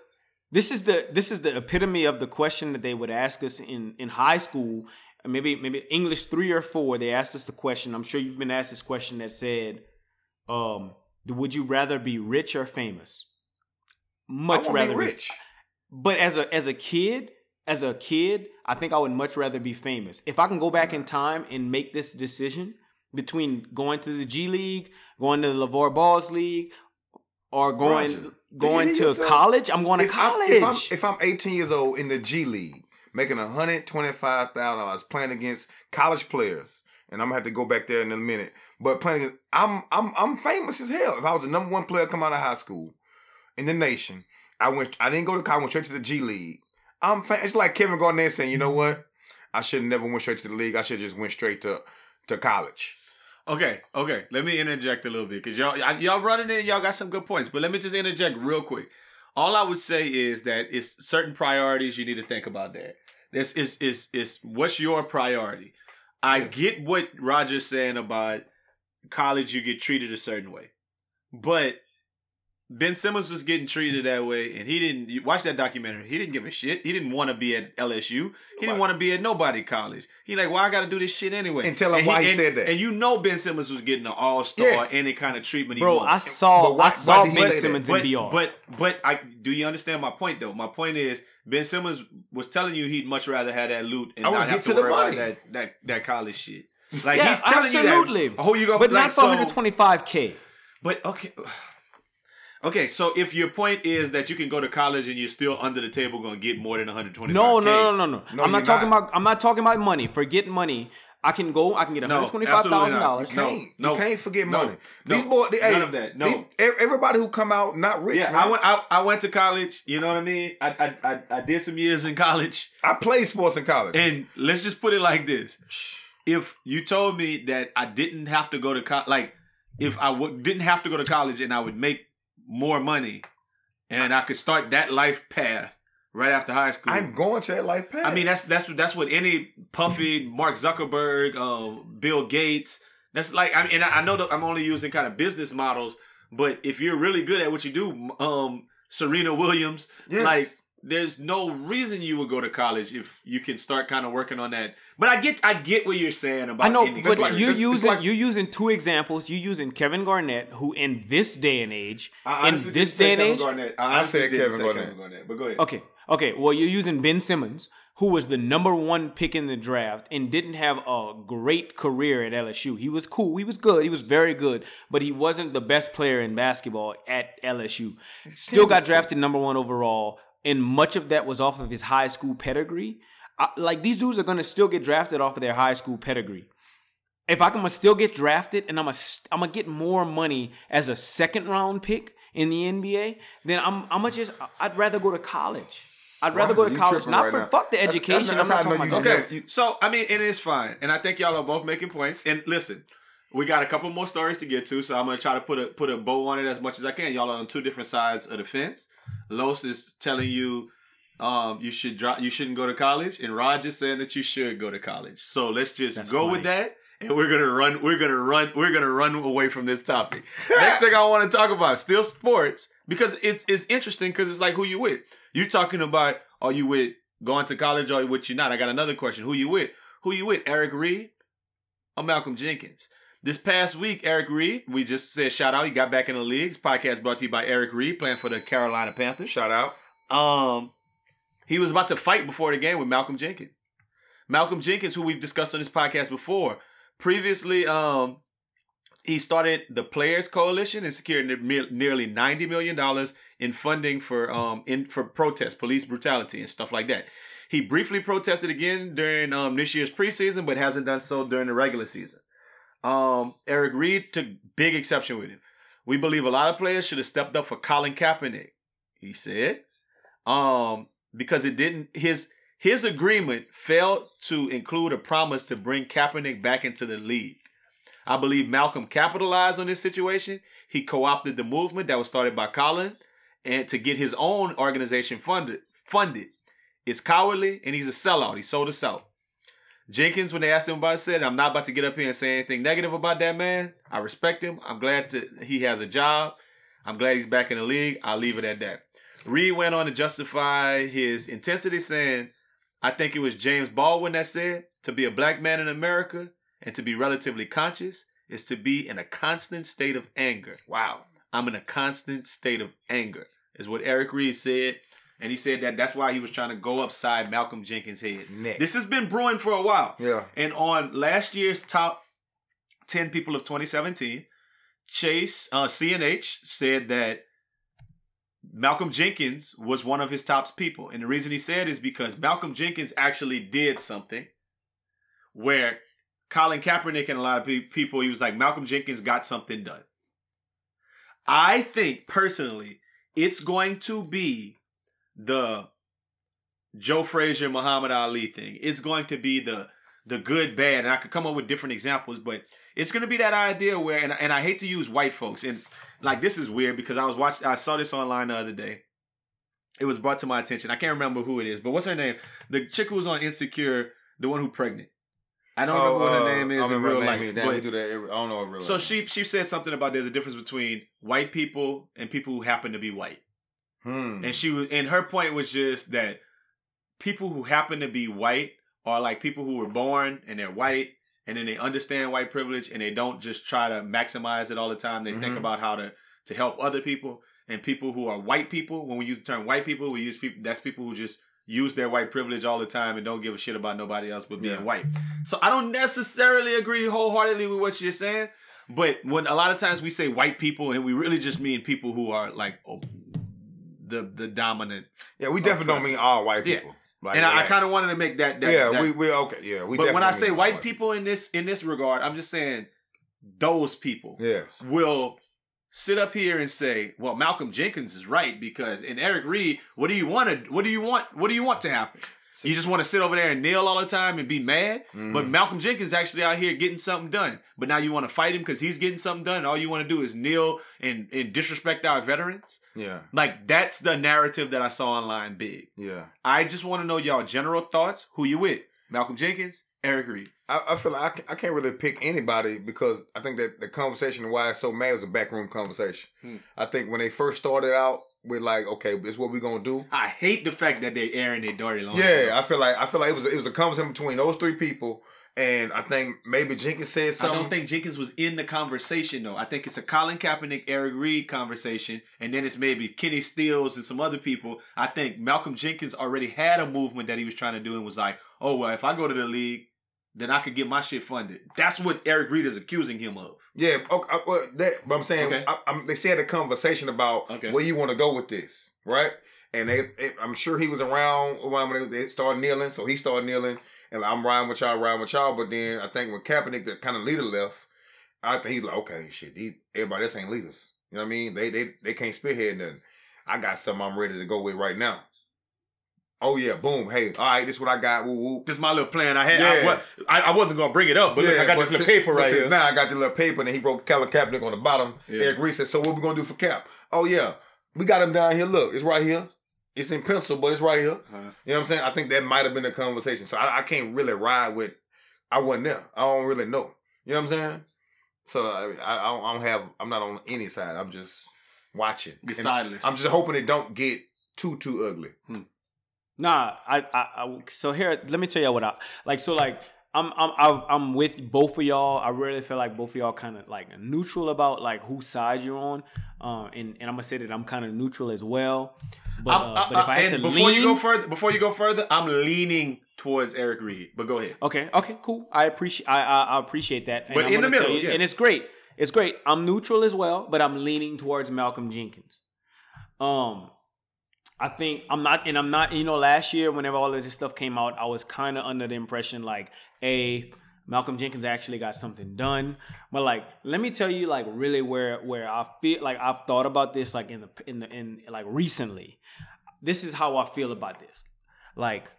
this is the this is the epitome of the question that they would ask us in in high school. Maybe maybe English three or four. They asked us the question. I'm sure you've been asked this question that said, um, "Would you rather be rich or famous?" Much rather to be rich. but as a as a kid, as a kid, I think I would much rather be famous. If I can go back in time and make this decision between going to the G League, going to the LaVar Ball's league, or going Roger, going to yourself? college, I'm going to if college. if I'm if I'm 18 years old in the G League, making 125 thousand dollars playing against college players, and I'm gonna have to go back there in a minute. But playing, I'm I'm I'm famous as hell. If I was the number one player come out of high school in the nation, I went. I didn't go to college. I went straight to the G League. I'm. Fam- it's like Kevin Garnett saying, you know what? I should never went straight to the league. I should just went straight to to college. Okay, okay. Let me interject a little bit because y'all y'all running in, y'all got some good points. But let me just interject real quick. All I would say is that it's certain priorities you need to think about there. This is is is what's your priority? I Yeah. get what Roger's saying about college. You get treated a certain way, but Ben Simmons was getting treated that way, and he didn't. You watch that documentary. He didn't give a shit. He didn't want to be at LSU. He didn't want to be at nobody college. He like, well, I got to do this shit anyway. And tell him why he and- said that. And you know, Ben Simmons was getting an All Star, Yes. any kind of treatment. He Bro, wanted. I saw why- I saw why did he Ben say that? Simmons but, in BR. but but I do you understand my point though? My point is Ben Simmons was telling you he'd much rather have that loot and I not have get to, to the worry about that that that college shit. Like yeah, he's telling absolutely. you that. Who oh, you go? but like, not for so- 125k. But okay. Okay, so if your point is that you can go to college and you're still under the table going to get more than 120. No, no, no, no, no. No, I'm not talking not. about. I'm not talking about money. Forget money. I can go. I can get 125 thousand dollars. No, Can't, no, you can't forget no, money. no, these boys, they, none hey, of that, no. these- everybody who come out not rich. Yeah, man. I went. I, I went to college. You know what I mean? I, I I I did some years in college, I played sports in college. and let's just put it like this: if you told me that I didn't have to go to college, like if I w- didn't have to go to college and I would make more money, and I could start that life path right after high school, I'm going to that life path. I mean, that's that's that's what any Puffy, Mark Zuckerberg, um, Bill Gates. That's like I mean, and I I know that I'm only using kind of business models, but if you're really good at what you do, um, Serena Williams, Yes. like there's no reason you would go to college if you can start kind of working on that. But I get I get what you're saying about I know, indie but like- you're it's- it's using like- you're using two examples. You're using Kevin Garnett, who in this day and age, I in this didn't say day and Kevin age, Garnett. I, I said didn't Kevin say Garnett. But go ahead. Okay, okay. Well, you're using Ben Simmons, who was the number one pick in the draft and didn't have a great career at LSU. He was cool. He was good. He was very good, but he wasn't the best player in basketball at LSU. Still got drafted number one overall, and much of that was off of his high school pedigree. I, like these dudes are gonna still get drafted off of their high school pedigree. If I can still get drafted and I'm a, I'm gonna get more money as a second round pick in the NBA, then I'm I'm gonna just I'd rather go to college. I'd rather Why? go to You college. Not right for now. fuck the That's- education. that's- I'm that's not talking about you- Okay, you- so I mean, it is fine, and I think y'all are both making points. And listen, we got a couple more stories to get to, so I'm gonna try to put a put a bow on it as much as I can. Y'all are on two different sides of the fence. Los is telling you um, you should drop, you shouldn't go to college, and Raj is saying that you should go to college. So let's just That's go funny. with that. And we're gonna run. We're gonna run. We're gonna run away from this topic. Next thing I want to talk about still sports because it's it's interesting because it's like who you with. You talking about are you with going to college or with you not? I got another question. Who you with? Who you with? Eric Reid or Malcolm Jenkins? This past week, Eric Reid, we just said shout out. He got back in the league. This podcast brought to you by Eric Reid, playing for the Carolina Panthers. Shout out. Um, he was about to fight before the game with Malcolm Jenkins. Malcolm Jenkins, who we've discussed on this podcast before, previously, um, he started the Players Coalition and secured ne- nearly ninety million dollars in funding for um in for protests, police brutality, and stuff like that. He briefly protested again during um this year's preseason, but hasn't done so during the regular season. Um, Eric Reid took big exception with him. We believe a lot of players should have stepped up for Colin Kaepernick. He said, um, because it didn't his his agreement failed to include a promise to bring Kaepernick back into the league. I believe Malcolm capitalized on this situation. He co-opted the movement that was started by Colin and to get his own organization funded funded. It's cowardly and he's a sellout. He sold us out. Jenkins, when they asked him about it, said, I'm not about to get up here and say anything negative about that man. I respect him. I'm glad to, he has a job. I'm glad he's back in the league. I'll leave it at that. Reid went on to justify his intensity, saying, I think it was James Baldwin that said, to be a black man in America and to be relatively conscious is to be in a constant state of anger. Wow. I'm in a constant state of anger, is what Eric Reid said. And he said that that's why he was trying to go upside Malcolm Jenkins' head. Neck. This has been brewing for a while. Yeah. And on last year's top 10 people of 2017, Chase, uh, CNH said that Malcolm Jenkins was one of his top people. And the reason he said is because Malcolm Jenkins actually did something where Colin Kaepernick and a lot of people, he was like, Malcolm Jenkins got something done. I think personally, it's going to be the Joe Frazier, Muhammad Ali thing. It's going to be the the good, bad, and I could come up with different examples, but it's going to be that idea where, and, and I hate to use white folks, and like this is weird because I was watching, I saw this online the other day. It was brought to my attention. I can't remember who it is, but what's her name? The chick who's on Insecure, the one who pregnant. I don't remember what her oh, uh, name is in real life. Damn, but- we do that. I don't know real so life. she she said something about there's a difference between white people and people who happen to be white. Hmm. And she was and her point was just that people who happen to be white are like people who were born and they're white and then they understand white privilege and they don't just try to maximize it all the time. They think Mhm. about how to to help other people. And people who are white people, when we use the term white people, we use people that's people who just use their white privilege all the time and don't give a shit about nobody else but being Yeah. white. So I don't necessarily agree wholeheartedly with what you're saying. But when a lot of times we say white people and we really just mean people who are like oh, the the dominant. yeah, we definitely don't mean all white Yeah. people. Like, and I, I kind of wanted to make that. that yeah, that- we we okay. Yeah, we. but when I say white people in this in this regard, I'm just saying those people Yes. will sit up here and say, "Well, Malcolm Jenkins is right because and Eric Reid, what do you want to what do you want what do you want to happen? You just want to sit over there and kneel all the time and be mad. Mhm. But Malcolm Jenkins actually out here getting something done. But now you want to fight him because he's getting something done. And all you want to do is kneel and, and disrespect our veterans. Yeah. Like that's the narrative that I saw online big. Yeah. I just want to know y'all general thoughts. Who you with? Malcolm Jenkins, Eric Reid. I, I feel like I, can, I can't really pick anybody because I think that the conversation why it's so mad was a backroom conversation. Hmm. I think when they first started out with like, okay, this is what we're gonna do. I hate the fact that they're airing their dirty laundry. Yeah, I feel like I feel like it was it was a conversation between those three people, and I think maybe Jenkins said something. I don't think Jenkins was in the conversation though. I think it's a Colin Kaepernick, Eric Reid conversation, and then it's maybe Kenny Stills and some other people. I think Malcolm Jenkins already had a movement that he was trying to do and was like, oh well, if I go to the league, then I could get my shit funded. That's what Eric Reid is accusing him of. Yeah, okay, I- well, that, but I'm saying Okay. I, I'm, they said a conversation about Okay. where you want to go with this, right? And they, it, I'm sure he was around when they started kneeling, so he started kneeling, and I'm riding with y'all, riding with y'all. But then I think when Kaepernick, the kind of leader, left, I think he's like, okay, shit, these, everybody else ain't leaders. You know what I mean? They they they can't spearhead nothing. I got something I'm ready to go with right now. Oh yeah, boom. Hey, all right, this is what I got. Woo woo. This is my little plan. I had. Yeah. I, I, I wasn't gonna bring it up, but look, I got this little since- paper right here. Now I got the little paper, and then he wrote Colin Kaepernick on the bottom. Yeah. Eric Reid said, "So what we gonna do for Cap? Oh yeah, we got him down here. Look, it's right here. It's in pencil, but it's right here. Uh-huh. You know what I'm saying? I think that might have been a conversation. So I, I can't really ride with. I wasn't there. I don't really know. You know what I'm saying? So I, I, I don't- have. I'm not on any side. I'm just watching. You're I'm just hoping it don't get too too ugly. Nah, I, I, I so here, let me tell you what I like. So like, I'm, I'm, I'm I'm with both of y'all. I really feel like both of y'all kind of like neutral about like whose side you're on. Um, and, and I'm gonna say that I'm kind of neutral as well. But, I'm- uh, but if I had to before lean, you go further, before you go further, I'm leaning towards Eric Reid. But go ahead. Okay, okay, cool. I appreciate I I, I appreciate that. And But I'm in the middle, you- yeah. and it's great. It's great. I'm neutral as well, but I'm leaning towards Malcolm Jenkins. Um, I think I'm not, and I'm not. You know, last year whenever all of this stuff came out, I was kind of under the impression like, a Malcolm Jenkins actually got something done. But like, let me tell you, like, really where where I feel like I've thought about this, like in the in the in like recently. This is how I feel about this. Like,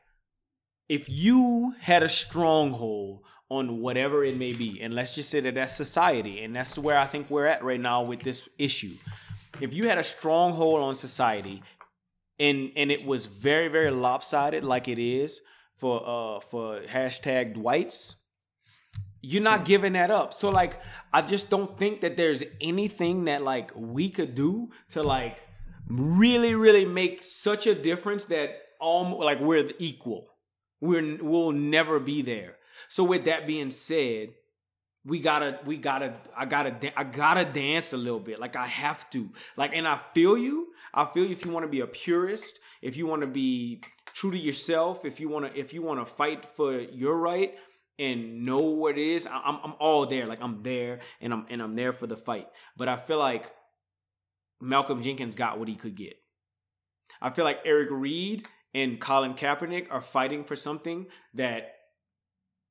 if you had a stronghold on whatever it may be, and let's just say that that's society, and that's where I think we're at right now with this issue. If you had a stronghold on society, and and it was very very lopsided, like it is for uh for hashtag Dwights, you're not giving that up. So like, I just don't think that there's anything that like we could do to like really really make such a difference that um like we're equal. We're we'll never be there. So with that being said, we gotta we gotta I gotta I gotta dance a little bit. Like I have to. Like and I feel you. I feel if you want to be a purist, if you want to be true to yourself, if you want to if you want to fight for your right and know what it is, I'm I'm all there. Like I'm there and I'm and I'm there for the fight. But I feel like Malcolm Jenkins got what he could get. I feel like Eric Reid and Colin Kaepernick are fighting for something that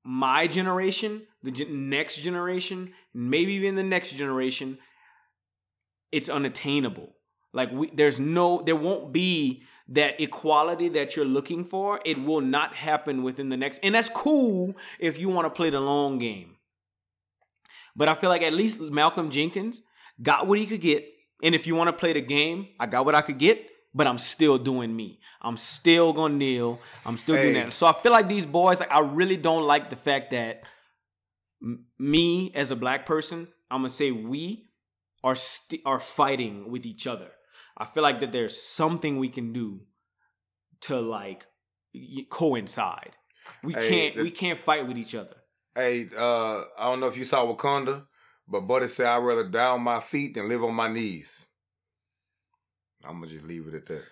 my generation, the next generation, maybe even the next generation, it's unattainable. Like we, there's no, there won't be that equality that you're looking for. It will not happen within the next, and that's cool if you want to play the long game. But I feel like at least Malcolm Jenkins got what he could get, and if you want to play the game, I got what I could get. But I'm still doing me. I'm still gonna kneel. I'm still doing Hey. that. So I feel like these boys, like I really don't like the fact that m- me as a black person, I'm gonna say we are st- are fighting with each other. I feel like that there's something we can do to like coincide. We Hey, can't the- we can't fight with each other. Hey, uh, I don't know if you saw Wakanda, but Buddy said I'd rather die on my feet than live on my knees. I'm gonna just leave it at that.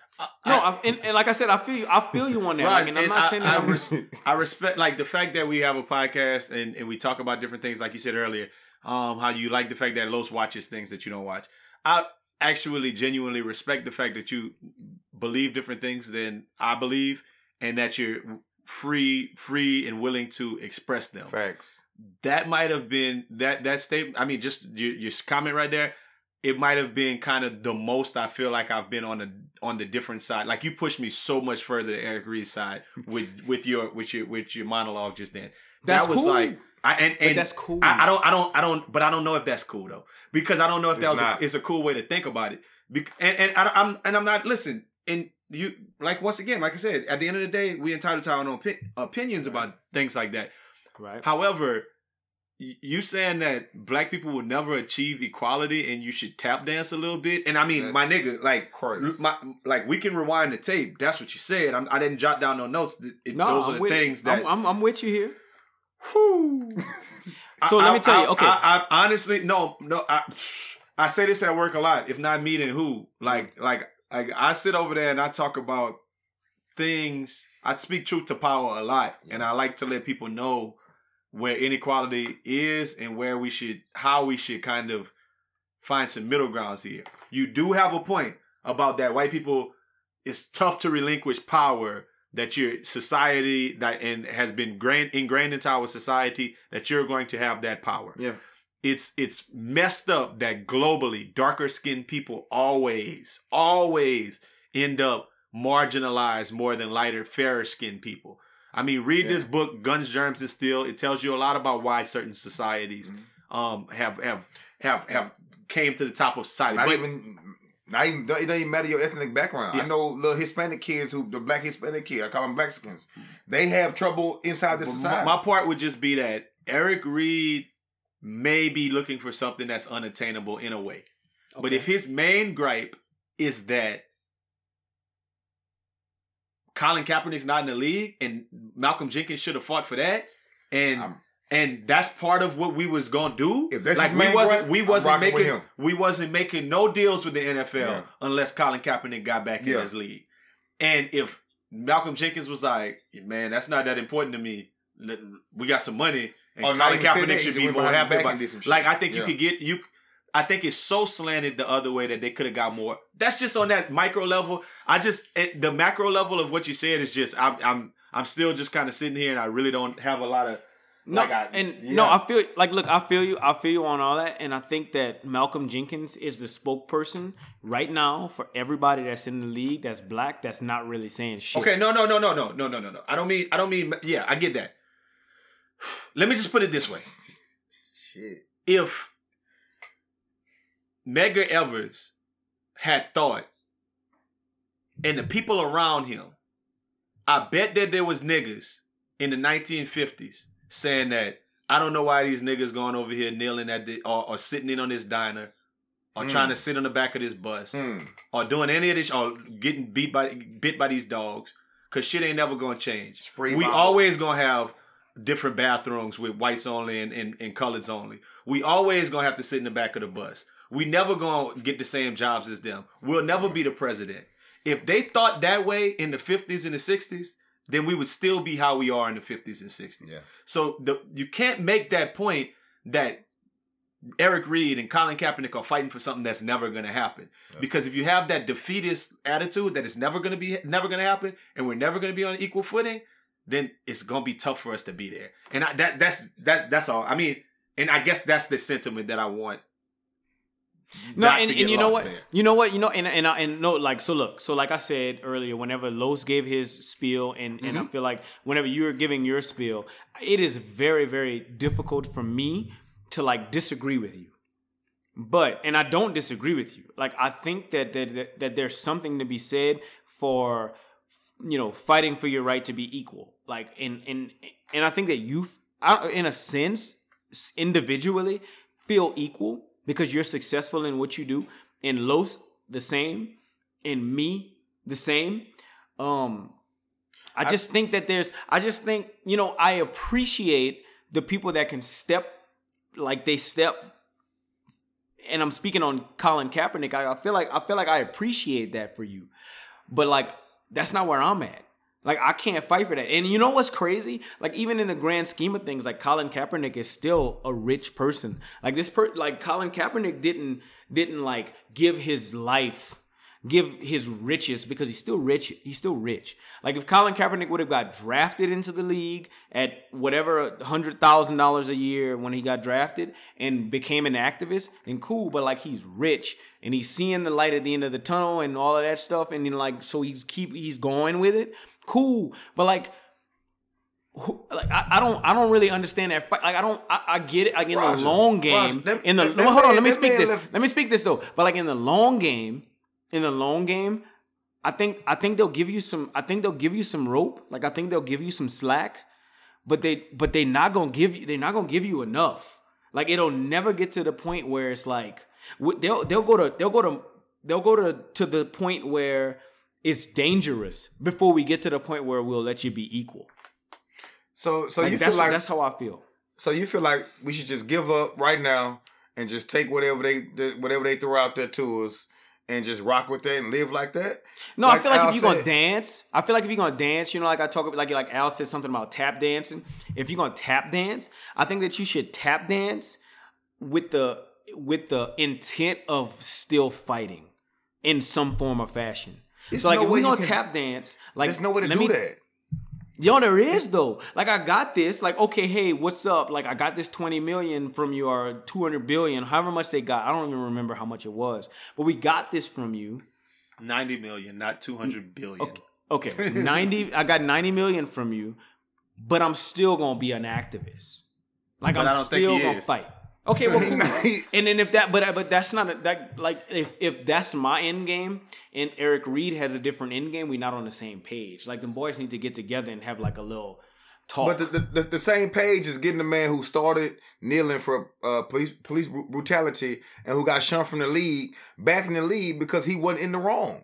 No, I, and, and like I said, I feel you. I feel you on that. Raj, like, and I'm and not I- saying that. I'm, res- I respect like the fact that we have a podcast and, and we talk about different things, like you said earlier. Um, how you like the fact that Los watches things that you don't watch. I actually genuinely respect the fact that you believe different things than I believe, and that you're free, free and willing to express them. Facts. That might have been that that statement. I mean, just your, your comment right there. It might have been kind of the most I feel like I've been on the on the different side. Like you pushed me so much further to Eric Reid's side with with your with your with your monologue just then. That's that was cool. like I and, But and that's cool. I, I don't I don't I don't but I don't know if that's cool though because I don't know if that It's was a, not. it's a cool way to think about it. Bec- and and I, I'm and I'm not listen and you like once again like I said at the end of the day we entitled to our own opi- opinions about things like that. right. However, you saying that black people will never achieve equality and you should tap dance a little bit, and I mean, my nigga, like, crazy. my, like we can rewind the tape. That's what you said. I'm, I didn't jot down no notes. It- it- No, those are I'm the with, things that. I'm, I'm, I'm with you here. Whew. So I- let me I- tell you, okay. I, I honestly no no. I, I say this at work a lot. If not meeting who? Like mm. like like I sit over there and I talk about things. I speak truth to power a lot, and I like to let people know where inequality is and where we should how we should kind of find some middle grounds here. You do have a point about that white people it's tough to relinquish power that your society that and has been grained, ingrained into our society that you're going to have that power. Yeah. It's it's messed up that globally darker skinned people always always end up marginalized more than lighter, fairer skinned people. I mean, read Yeah. this book, Guns, Germs, and Steel. It tells you a lot about why certain societies Mm-hmm. um have have have have came to the top of society. Not But- even, not even, it doesn't even matter your ethnic background. Yeah. I know little Hispanic kids who, the black Hispanic kid, I call them Mexicans. They have trouble inside this But my, society. my part would just be that Eric Reid may be looking for something that's unattainable in a way. But if his main gripe is that Colin Kaepernick's not in the league and Malcolm Jenkins should have fought for that, and I'm- and that's part of what we was gonna do. If that's like we wasn't gripe, we wasn't making him. we wasn't making no deals with the NFL Yeah. unless Colin Kaepernick got back in his league. And if Malcolm Jenkins was like, man, that's not that important to me. We got some money, and Oh, Colin even said that. Kaepernick should be more happy about. and did some shit. Like I think you could get you. I think it's so slanted the other way that they could have got more. That's just on that micro level. I just the macro level of what you said is just I'm I'm I'm still just kind of sitting here and I really don't have a lot of No, like I, and yeah. no, I feel like look, I feel you, I feel you on all that, and I think that Malcolm Jenkins is the spokesperson right now for everybody that's in the league that's black that's not really saying shit. Okay, no, no, no, no, no, no, no, no, no. I don't mean I don't mean yeah, I get that. Let me just put it this way. Shit. If Medgar Evers had thought and the people around him, I bet that there was niggas in the 1950s saying that I don't know why these niggas going over here kneeling at the or, or sitting in on this diner or Mm. trying to sit on the back of this bus Hmm. or doing any of this or getting beat by bit by these dogs because shit ain't never gonna change. Spray we always gonna have different bathrooms with whites only and, and, and coloreds only. We always gonna have to sit in the back of the bus. We never gonna get the same jobs as them. We'll never be the president. If they thought that way in the 50s and the 60s, then we would still be how we are in the 50s and 60s. Yeah. So the you can't make that point that Eric Reid and Colin Kaepernick are fighting for something that's never going to happen. Because if you have that defeatist attitude that it's never going to be never going to happen and we're never going to be on equal footing, then it's going to be tough for us to be there. And I, that that's that that's all. I mean, and I guess that's the sentiment that I want. No, and, and you know what? there. You know what? You know, and and and no, like so. Look, so like I said earlier, whenever Los gave his spiel, and and I Mm-hmm. feel like whenever you're giving your spiel, it is very very difficult for me to like disagree with you. But and I don't disagree with you. Like I think that that that, that there's something to be said for you know fighting for your right to be equal. Like and and and I think that you, in a sense, individually feel equal because you're successful in what you do. And Los the same, and me the same. Um, I just think that there's. I just think you know I appreciate the people that can step like they step and I'm speaking on Colin Kaepernick. I, I feel like I feel like I appreciate that for you, but like that's not where I'm at. Like I can't fight for that. And you know what's crazy? Like even in the grand scheme of things, like Colin Kaepernick is still a rich person. Like this per like Colin Kaepernick didn't didn't like give his life give his riches because he's still rich. He's still rich. Like if Colin Kaepernick would have got drafted into the league at whatever hundred thousand dollars a year when he got drafted and became an activist, and cool. But like he's rich and he's seeing the light at the end of the tunnel and all of that stuff, and then like so he's keep he's going with it. Cool. But like. who- Like I, I don't I don't really understand that fight. Like I don't I, I get it like in Roger, the long game that- in the no, hold on let me speak this let me speak this though but like in the long game in the long game I think I think they'll give you some I think they'll give you some rope like I think they'll give you some slack but they but they not gonna give you they're not gonna give you enough like it'll never get to the point where it's like they'll they'll go to they'll go to they'll go to to the point where it's dangerous before we get to the point where we'll let you be equal So, so Like, you that's feel like that's how I feel So you feel like we should just give up right now and just take whatever they whatever they throw out there to us and just rock with that and live like that? No, I feel like Al if you're gonna dance, I feel like if you're gonna dance, you know, like I talk about, like like Al said something about tap dancing. If you're gonna tap dance, I think that you should tap dance with the with the intent of still fighting in some form or fashion. There's so like no if we're you gonna can- tap dance, like There's no way to let do me- that. Yo, there is though. Like I got this. Like okay, hey, what's up? Like I got this twenty million from you or two hundred billion, however much they got. I don't even remember how much it was, but we got this from you. Ninety million, not two hundred billion. Okay. Okay, ninety. I got ninety million from you, but I'm still gonna be an activist. Like But I'm I don't think still he gonna is. fight. Okay, well, cool. And then if that, but but that's not a, that. Like if if that's my end game, and Eric Reid has a different end game, we're not on the same page. Like the boys need to get together and have like a little talk. But the, the, the, same page is getting the man who started kneeling for uh, police police brutality and who got shunned from the league back in the league because he wasn't in the wrong.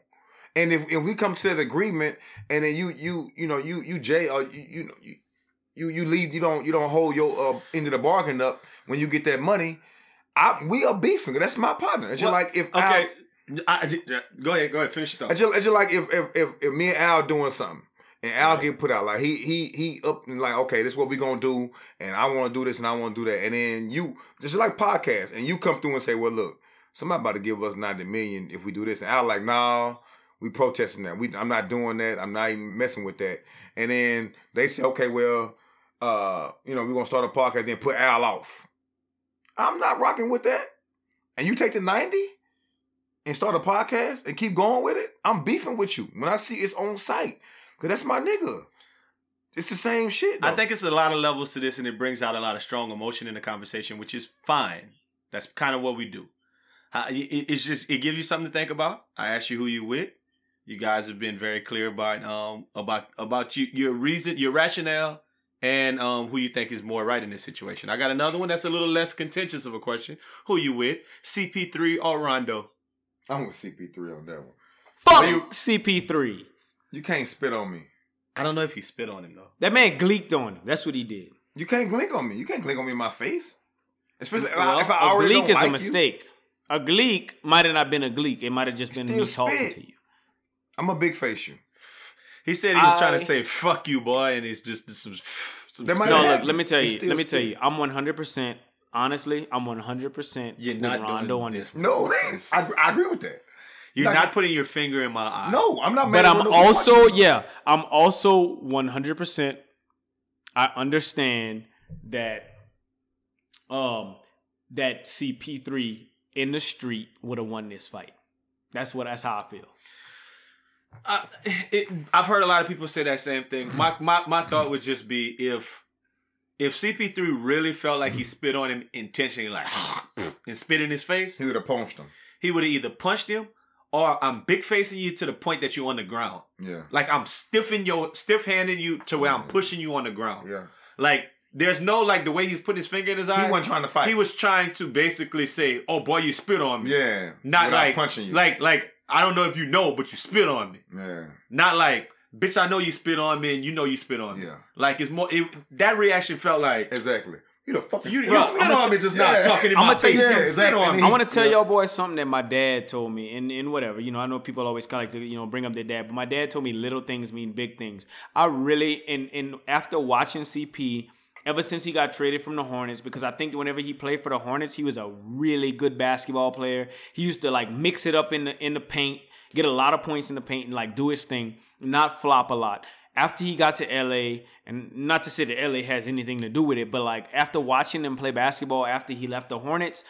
And if, if we come to that agreement and then you you you know you you Jay or you you you, you leave you don't you don't hold your uh, end of the bargain up when you get that money. I we are beefing. That's my partner. It's just Well, like if Al, Okay. I, I- go ahead. Go ahead. Finish your it's just, it's just like if, if if if me and Al doing something and Al get put out like he he he up and like okay this is what we gonna do and I want to do this and I want to do that and then you just like podcast and you come through and say well look somebody about to give us ninety million if we do this and Al like nah we protesting that we I'm not doing that I'm not even messing with that and then they say okay well uh you know we're gonna start a podcast then put Al off I'm not rocking with that and you take the ninety and start a podcast and keep going with it, I'm beefing with you when I see it's on site. Cause that's my nigga. It's the same shit. I think it's a lot of levels to this, and it brings out a lot of strong emotion in the conversation, which is fine. That's kind of what we do. It's just it gives you something to think about. I asked you who you with. You guys have been very clear about um about about you your reason, your rationale, and um who you think is more right in this situation. I got another one that's a little less contentious of a question. Who you with? CP3 or Rondo? I'm with CP3 on that one. Fuck you- CP3. You can't spit on me. I don't know if he spit on him though. That man gleeked on him. That's what he did. You can't glink on me. You can't glink on me in my face. Especially if, Well, I, if I a already gleek don't is like a you. mistake. A gleek might have not been a gleek. It might have just been Still me talking to you. I'm a big face you. He said he was trying to say "fuck you, boy," and it's just this some. some No, look. happened. Let me tell you. Let me tell you. I'm 100. percent Honestly, I'm 100 percent You're not Rondo doing on this. this. No, I, I agree with that. You're Like- not putting your finger in my eye. No, I'm not. But mad at I'm also punching yeah. I'm also 100. percent I understand that um that CP3 in the street would have won this fight. That's what. That's how I feel. I, it, I've heard a lot of people say that same thing. My my my thought would just be if if CP3 really felt like he spit on him intentionally, like and spit in his face, He would have punched him. he would have either punched him or I'm big facing you to the point that you're on the ground. Yeah. Like I'm stiffing your stiff handing you to where I'm pushing you on the ground. Yeah. Like there's no like the way he's putting his finger in his eye. He wasn't trying to fight. He was trying to basically say, "Oh boy, you spit on me." Yeah. Not Without like punching you. Like like I don't know if you know, but you spit on me. Yeah. Not like, bitch, I know you spit on me, and you know you spit on me. Yeah. Like it's more. It, that reaction felt like Exactly. You the fucking. you, you spit I'ma on t- me, just Yeah. not talking in I'ma my tell you face. something. you spit exactly. on me. I want to tell Yeah. y'all boys something that my dad told me, and, and whatever. You know, I know people always kind of like to you know bring up their dad, but my dad told me little things mean big things. I really and and after watching CP. Ever since he got traded from the Hornets, because I think whenever he played for the Hornets, he was a really good basketball player. He used to like mix it up in the in the paint, get a lot of points in the paint, and like do his thing, not flop a lot. After he got to LA, and not to say that LA has anything to do with it, but like after watching him play basketball after he left the Hornets,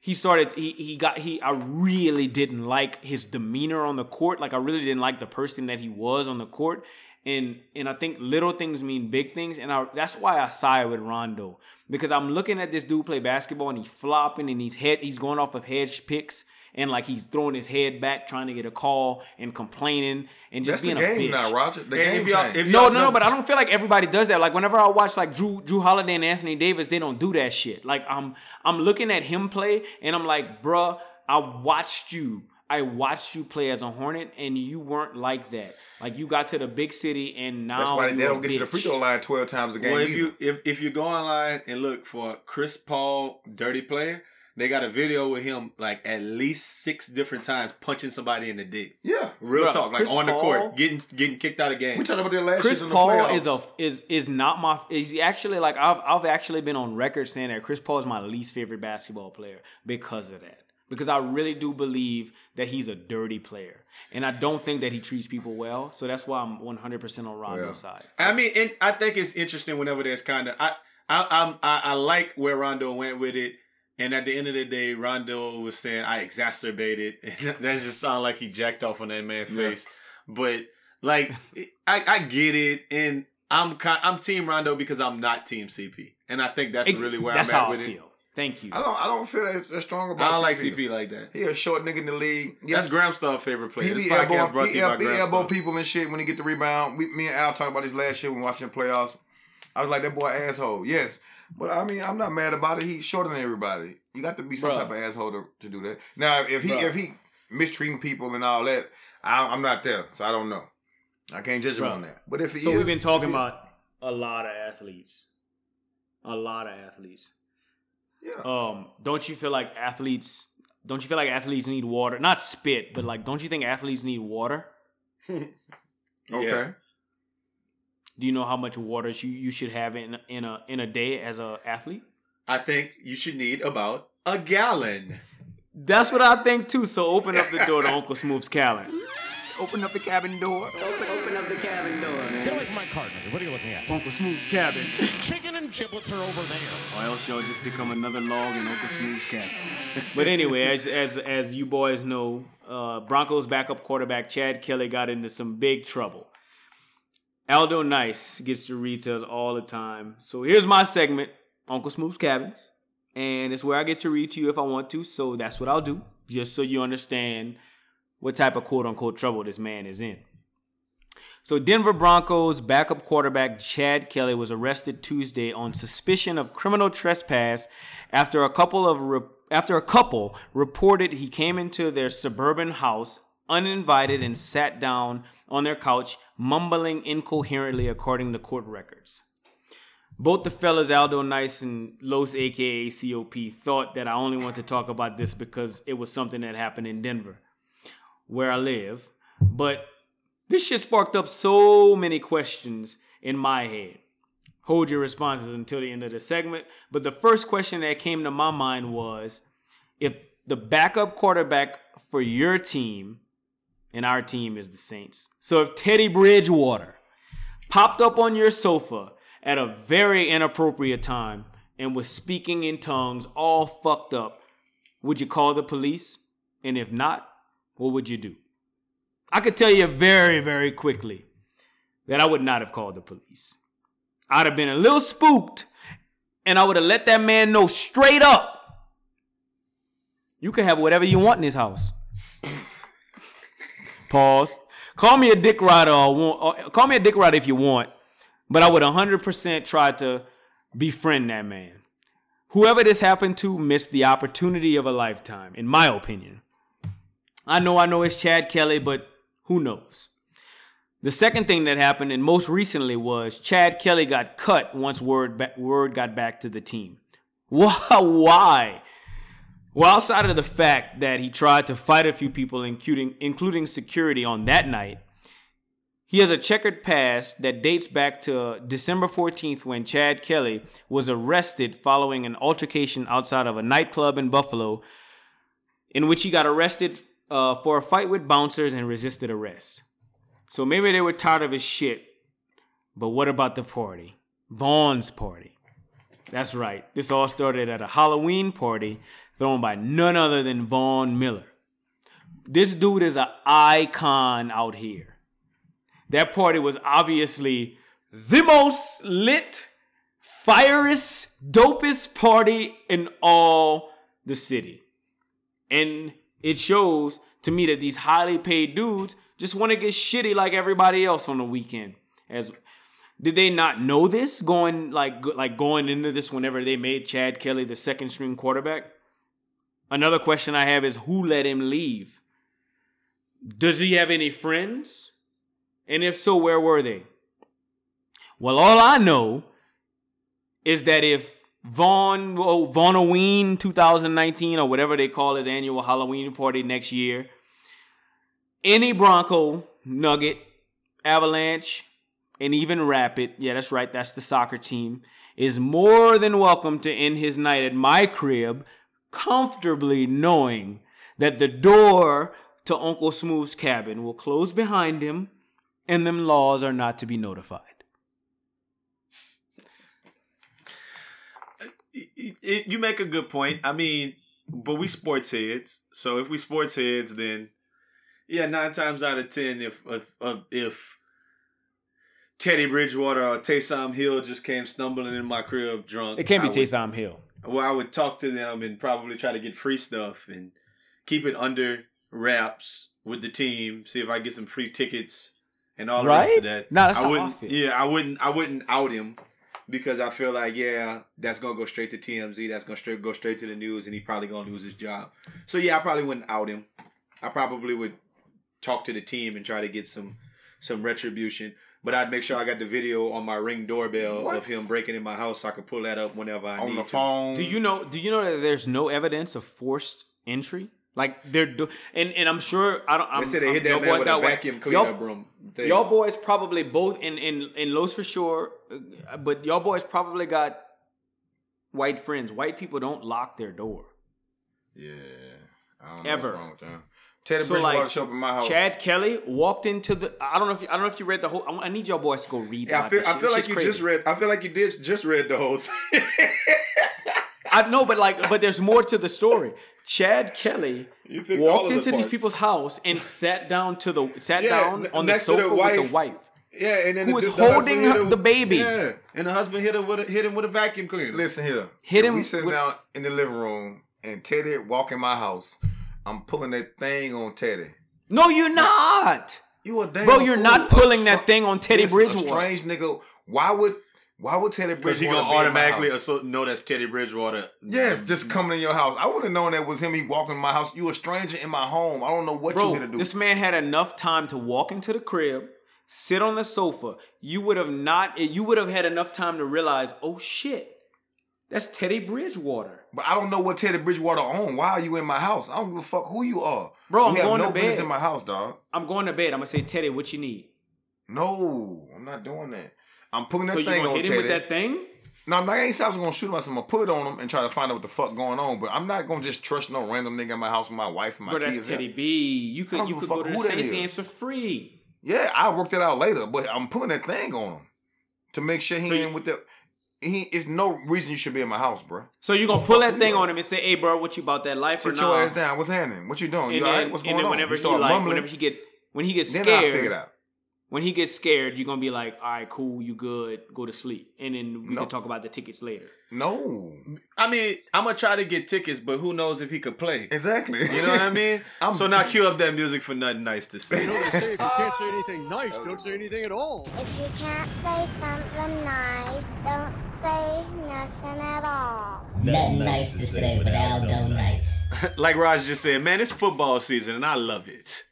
he started he he got he I really didn't like his demeanor on the court. Like I really didn't like the person that he was on the court. And and I think little things mean big things. And I, that's why I side with Rondo. Because I'm looking at this dude play basketball and he's flopping and he's head he's going off of hedge picks and like he's throwing his head back trying to get a call and complaining and just That's the being a game bitch. now, Roger. The And game if y'all- if No, y'all no, know- no, but I don't feel like everybody does that. Like whenever I watch like Drew Jrue Holiday and Anthony Davis, they don't do that shit. Like I'm I'm looking at him play and I'm like, bruh, I watched you. I watched you play as a Hornet and you weren't like that. Like you got to the big city and now That's why they you a don't get you the bitch. free throw line twelve times a game. Well, if either. you if if you go online and look for Chris Paul dirty player, they got a video with him like at least six different times punching somebody in the dick. yeah, Real Bruh, talk, like Chris on the Paul- court, getting getting kicked out of game. we talked about that last Chris year the Paul is a is is not my is actually like I've I've actually been on record saying that Chris Paul is my least favorite basketball player because of that. Because I really do believe that he's a dirty player. And I don't think that he treats people well. So that's why I'm 100% on Rondo's Yeah. side. I mean, and I think it's interesting whenever there's kind of I I I'm, I I like where Rondo went with it. And at the end of the day, Rondo was saying, I exacerbated. And that just sounded like he jacked off on that man's Yeah. face. But like I, I get it. And I'm I'm team Rondo because I'm not team CP. And I think that's It- really where that's I'm at how with I it. feel. Thank you. I don't. I don't feel that, that strong about. I don't like CP. CP like that. He a short nigga in the league. That's Yes, Graham Star favorite player. he be podcast elbow, brought he, to you by el- he elbow people and shit when he get the rebound. We, me and Al talked about this last year when watching the playoffs. I was like that boy asshole. Yes, but I mean I'm not mad about it. He's shorter than everybody. You got to be some Bruh. type of asshole to, to do that. Now if he Bruh. if he mistreating people and all that, I, I'm not there, so I don't know. I can't judge him Bruh. on that. But if he So is, we've been talking he- about a lot of athletes. A lot of athletes. Yeah. Um, don't you feel like athletes don't you feel like athletes need water? Not spit, but like don't you think athletes need water? okay. Yeah. Do you know how much water you, you should have in in a in a day as a athlete? I think you should need about a gallon. That's what I think too. So open up the door to Uncle Smooth's cabin. Open up the cabin door. Open, open up the cabin door, man. Get away from my card, nigga. What are you looking at? Uncle Smooth's cabin. Chicken and giblets are over there. Or else you'll just become another log in Uncle Smooth's cabin. but anyway, as as as you boys know, uh, Broncos backup quarterback Chad Kelly got into some big trouble. Aldo Nice gets to read to us all the time. So here's my segment, Uncle Smooth's cabin, and it's where I get to read to you if I want to. So that's what I'll do, just so you understand what type of quote unquote trouble this man is in. So, Denver Broncos backup quarterback Chad Kelly was arrested Tuesday on suspicion of criminal trespass after a couple of re- after a couple reported he came into their suburban house uninvited and sat down on their couch mumbling incoherently according to court records. Both the fellas Aldo Nice and Los aka COP thought that I only want to talk about this because it was something that happened in Denver where I live, but this shit sparked up so many questions in my head. Hold your responses until the end of the segment. But the first question that came to my mind was if the backup quarterback for your team, and our team is the Saints. So if Teddy Bridgewater popped up on your sofa at a very inappropriate time and was speaking in tongues all fucked up, would you call the police? And if not, what would you do? I could tell you very, very quickly that I would not have called the police. I'd have been a little spooked and I would have let that man know straight up you can have whatever you want in this house. Pause. Call me a dick rider or, or call me a dick rider if you want, but I would 100% try to befriend that man. Whoever this happened to missed the opportunity of a lifetime, in my opinion. I know, I know it's Chad Kelly, but who knows? The second thing that happened, and most recently, was Chad Kelly got cut once word word got back to the team. Why? Why? Well, outside of the fact that he tried to fight a few people, including including security, on that night, he has a checkered past that dates back to December 14th when Chad Kelly was arrested following an altercation outside of a nightclub in Buffalo, in which he got arrested uh, for a fight with bouncers and resisted arrest. So maybe they were tired of his shit. But what about the party? Von's party. That's right. This all started at a Halloween party thrown by none other than Von Miller. This dude is an icon out here. That party was obviously the most lit, firest, dopest party in all the city. And it shows to me that these highly paid dudes just want to get shitty like everybody else on the weekend. As did they not know this going like like going into this whenever they made Chad Kelly the second string quarterback? Another question I have is who let him leave? Does he have any friends? And if so, where were they? Well, all I know is that if Von oh, Vonoween 2019 or whatever they call his annual Halloween party next year, any Bronco, Nugget, Avalanche, and even Rapid, yeah, that's right, that's the soccer team, is more than welcome to end his night at my crib, comfortably knowing that the door to Uncle Smooth's cabin will close behind him and them laws are not to be notified. It, you make a good point. I mean, but we sports heads. So if we sports heads, then yeah, nine times out of ten, if if if, Teddy Bridgewater or Taysom Hill just came stumbling in my crib drunk, It can't be I would- Taysom Hill. Well, I would talk to them and probably try to get free stuff and keep it under wraps with the team. See if I get some free tickets and all the rest of that. Nah, that's I wouldn't. Yeah, I wouldn't. I wouldn't out him because I feel like yeah, that's gonna go straight to TMZ. That's gonna straight go straight to the news, and he probably gonna lose his job. So yeah, I probably wouldn't out him. I probably would talk to the team and try to get some some retribution. But I'd make sure I got the video on my ring doorbell What? of him breaking in my house, so I could pull that up whenever I on need the to. phone. Do you know? Do you know that there's no evidence of forced entry? Like they're do, and and I'm sure I don't. I'm, They said they I'm- hit that man boys with a vacuum y'all- cleaner broom. thing. Y'all boys probably both in in in Los for sure, uh, but y'all boys probably got white friends. White people don't lock their door. Yeah. I don't know Ever. What's wrong with y'all. Teddy So Bridgewater like, show up in my house. Chad Kelly walked into the. I don't know if you, I don't know if you read the whole. I, I need y'all boys to go read. Yeah, I feel, I feel like you crazy. just read. I feel like you did just read the whole thing. I know, but like, but there's more to the story. Chad Kelly You picked all walked of the into these people's house and sat down to the sat Yeah, down on the next to the sofa with the wife. wife. yeah, and then Who the, was the holding hit her- the baby. Yeah, and the husband hit him with a, hit him with a vacuum cleaner. Listen here. Hit If him We sitting with- down in the living room and Teddy walk in my house. I'm pulling that thing on Teddy. No, you're not. You a damn Bro, you're fool. not pulling str- that thing on Teddy Listen, Bridgewater. A strange nigga. Why would why would Teddy Bridgewater? because he gonna be automatically house? know that's Teddy Bridgewater. Yes, mm. just coming in your house. I would have known that was him. He walking in my house. You a stranger in my home. I don't know what you Bro, here to do. this man had enough time to walk into the crib, sit on the sofa. You would have not. Eh, you would have had enough time to realize, oh shit, that's Teddy Bridgewater. but I don't know what Teddy Bridgewater on. Why are you in my house? I don't give a fuck who you are. Bro, you I'm have going no to business bed. in my house, dog. I'm going to bed. I'm gonna say, Teddy, what you need? No, I'm not doing that. I'm pulling that So you thing gonna on hit him Teddy. with that thing? No, I'm not. I ain't saying I was gonna shoot him. I said I'm gonna put it on him and try to find out what the fuck going on. But I'm not gonna just trust no random nigga in my house with my wife and my Bro, kids. that's. Teddy B. You I could don't you give a could go fuck to the who that Saints is. games for free. Yeah, I worked it out later, but I'm pulling that thing on him to make sure he So you- ain't with the. He, it's no reason you should be in my house, bro. So you gonna pull that thing on him and say, "Hey, bro, what you about that life Sit or your nah?" ass down. What's happening? What you doing? And You then, all right? What's and going then on? whenever you he start like, mumbling. whenever he get when he gets then I scared, it out. When he gets scared, you're gonna be like, "All right, cool, you good, go to sleep," and then we No. can talk about the tickets later. No, I mean, I'm gonna try to get tickets, but who knows if he could play? exactly. You know what I mean? I'm- so now cue up that music for nothing nice to say. You know what they say, if you can't say uh, anything nice, don't say anything at all. If you can't say something nice, don't say nothing at all. Nothing nice to say, but Aldo nice. like Raj just said, man, it's football season and I love it.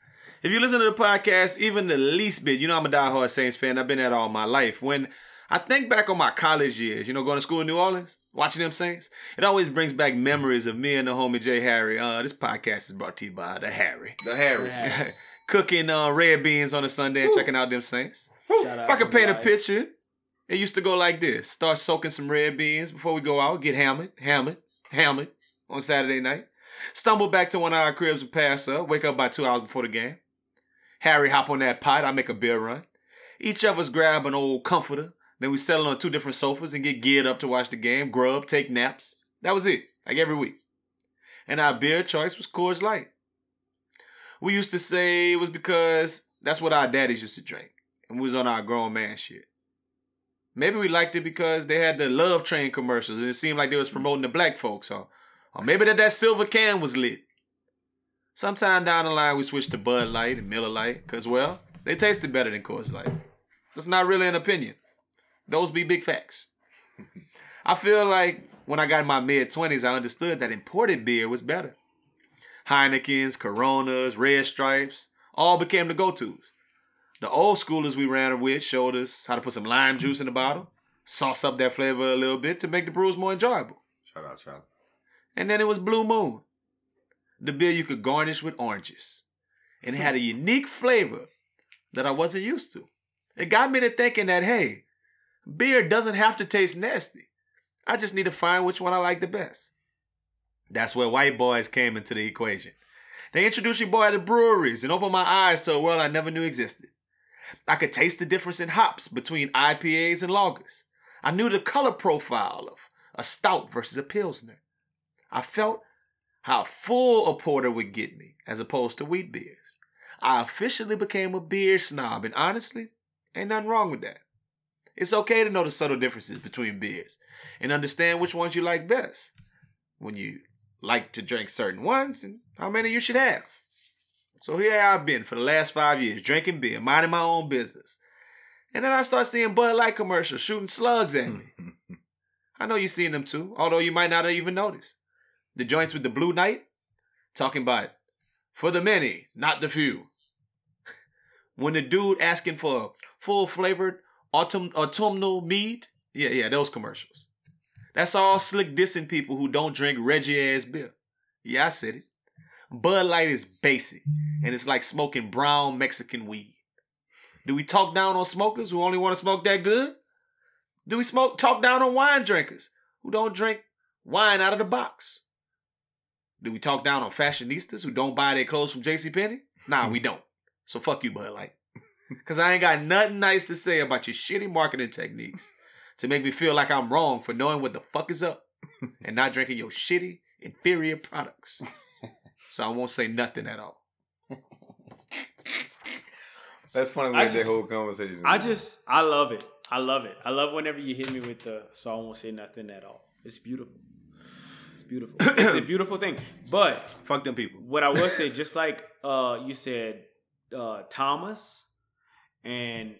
If you listen to the podcast, even the least bit, you know I'm a diehard Saints fan. I've been at all my life. When I think back on my college years, you know, going to school in New Orleans, watching them Saints, it always brings back memories of me and the homie Jay Harry. Uh, this podcast is brought to you by the Harry. the Harris. Cooking uh, red beans on a Sunday and checking out them Saints. Shout If I could out paint a picture, it used to go like this: start soaking some red beans before we go out, get hammered, hammered, hammered on Saturday night. Stumble back to one of our cribs and pass up. Wake up by two hours before the game. Harry hop on that pot. I make a beer run. Each of us grab an old comforter. Then we settle on two different sofas and get geared up to watch the game, grub, take naps. That was it, like every week. And our beer choice was Coors Light. We used to say it was because that's what our daddies used to drink and we was on our grown man shit. Maybe we liked it because they had the Love Train commercials and it seemed like they was promoting the black folks, or, or maybe that that silver can was lit. Sometime down the line, we switched to Bud Light and Miller Lite because, well, they tasted better than Coors Light. It's not really an opinion. Those be big facts. I feel like when I got in my mid 20s, I understood that imported beer was better. Heineken's, Coronas, Red Stripes, all became the go-tos. The old schoolers we ran with showed us how to put some lime juice in the bottle, sauce up that flavor a little bit to make the brews more enjoyable. Shout out, Charlie. And then it was Blue Moon, the beer you could garnish with oranges. And it had a hmm. unique flavor that I wasn't used to. It got me to thinking that, hey, beer doesn't have to taste nasty. I just need to find which one I like the best. That's where white boys came into the equation. They introduced your boy to breweries and opened my eyes to a world I never knew existed. I could taste the difference in hops between IPAs and lagers. I knew the color profile of a stout versus a pilsner. I felt how full a porter would get me as opposed to wheat beers. I officially became a beer snob, and honestly, ain't nothing wrong with that. It's okay to know the subtle differences between beers and understand which ones you like best when you like to drink certain ones and how many you should have. So here I've been for the last five years drinking beer, minding my own business. And then I start seeing Bud Light commercials shooting slugs at me. I know you've seen them too, although you might not have even noticed. The joints with the blue knight talking about for the many, not the few. when the dude asking for full flavored autumn, autumnal mead, yeah, yeah, those commercials. That's all slick dissing people who don't drink Reggie ass beer. Yeah, I said it. Bud Light is basic, and it's like smoking brown Mexican weed. Do we talk down on smokers who only want to smoke that good? Do we smoke talk down on wine drinkers who don't drink wine out of the box? Do we talk down on fashionistas who don't buy their clothes from JCPenney? Nah, we hmm. don't. So fuck you, Bud Light. Cause I ain't got nothing nice to say about your shitty marketing techniques to make me feel like I'm wrong for knowing what the fuck is up and not drinking your shitty, inferior products. So I won't say nothing at all. That's funny I with that whole conversation. I man. just, I love it. I love it. I love whenever you hit me with the so I won't say nothing at all. It's beautiful. It's beautiful. it's a beautiful thing. But Fuck them people. what I will say, just like uh, you said, uh, Thomas, and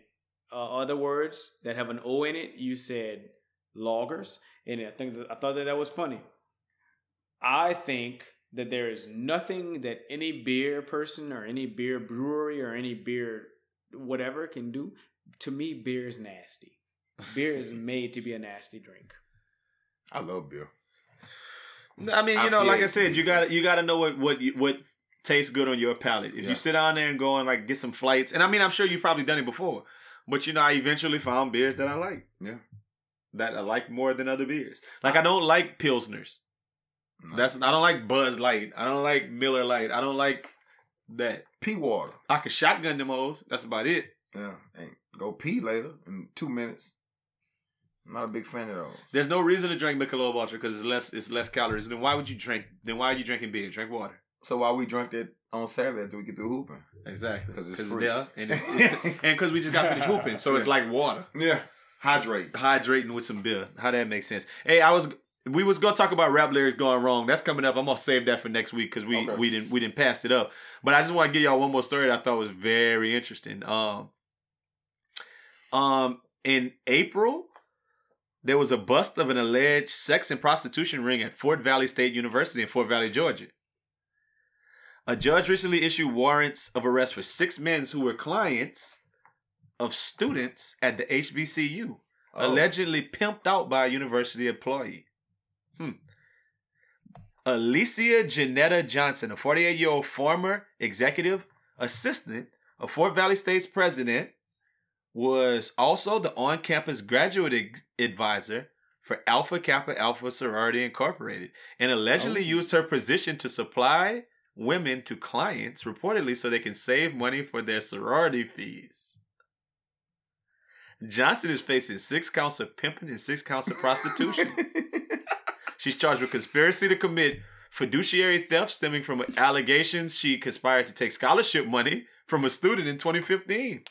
uh, other words that have an O in it, you said loggers, and I think that, I thought that that was funny. I think that there is nothing that any beer person or any beer brewery or any beer whatever can do. To me, beer is nasty. Beer is made to be a nasty drink. I love beer. I mean, you know, like I said, you got to you got to know what what what tastes good on your palate. If Yeah. you sit down there and go and like get some flights, and I mean, I'm sure you've probably done it before, but you know, I eventually found beers that I like Yeah. that I like more than other beers. Like I don't like pilsners. No. That's I don't like Buzz Light. I don't like Miller Lite. I don't like that. pee water. I can shotgun them hoes. That's about it. Yeah. And go pee later in two minutes. I'm not a big fan of those. There's no reason to drink Michelob Ultra because it's less it's less calories. Then why would you drink? Then why are you drinking beer? Drink water. So while we drank it on Saturday after we get through hooping. Exactly. 'Cause it's Because free. there and it's, it's, and because we just got finished hooping, so it's like water. Yeah. Hydrate. Hydrating with some beer. How that makes sense? Hey, I was we was gonna talk about rap lyrics going wrong. That's coming up. I'm gonna save that for next week because we Okay. we didn't we didn't pass it up. But I just want to give y'all one more story that I thought was very interesting. Um, um, in April, there was a bust of an alleged sex and prostitution ring at Fort Valley State University in Fort Valley, Georgia. A judge recently issued warrants of arrest for six men who were clients of students at the HBCU, Oh. allegedly pimped out by a university employee. Hmm. Alicia Janetta Johnson, a 48 year old former executive assistant of Fort Valley State's president, was also the on campus graduate ad- advisor for Alpha Kappa Alpha Sorority Incorporated and allegedly Oh. used her position to supply women to clients, reportedly so they can save money for their sorority fees. Johnson is facing six counts of pimping and six counts of prostitution. She's charged with conspiracy to commit fiduciary theft stemming from allegations she conspired to take scholarship money from a student in 2015.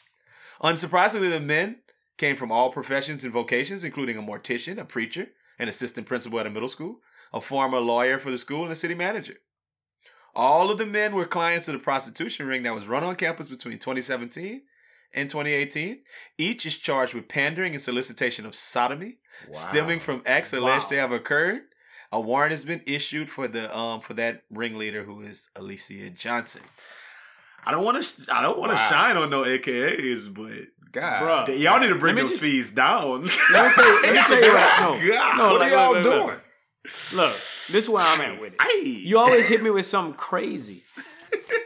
Unsurprisingly, the men came from all professions and vocations, including a mortician, a preacher, an assistant principal at a middle school, a former lawyer for the school, and a city manager. All of the men were clients of the prostitution ring that was run on campus between 2017 and 2018. Each is charged with pandering and solicitation of sodomy, stemming from acts alleged to have occurred. A warrant has been issued for the um for that ringleader who is Alicia Johnson. I don't want to. I don't want to Wow. shine on no AKAs, but God. Bruh. y'all need to bring Let me them just- fees down. Let me tell you, let me tell you what. No, God, no, what like, are y'all look, look, doing? look. Look, this is where I'm at with it. Hey. You always hit me with something crazy.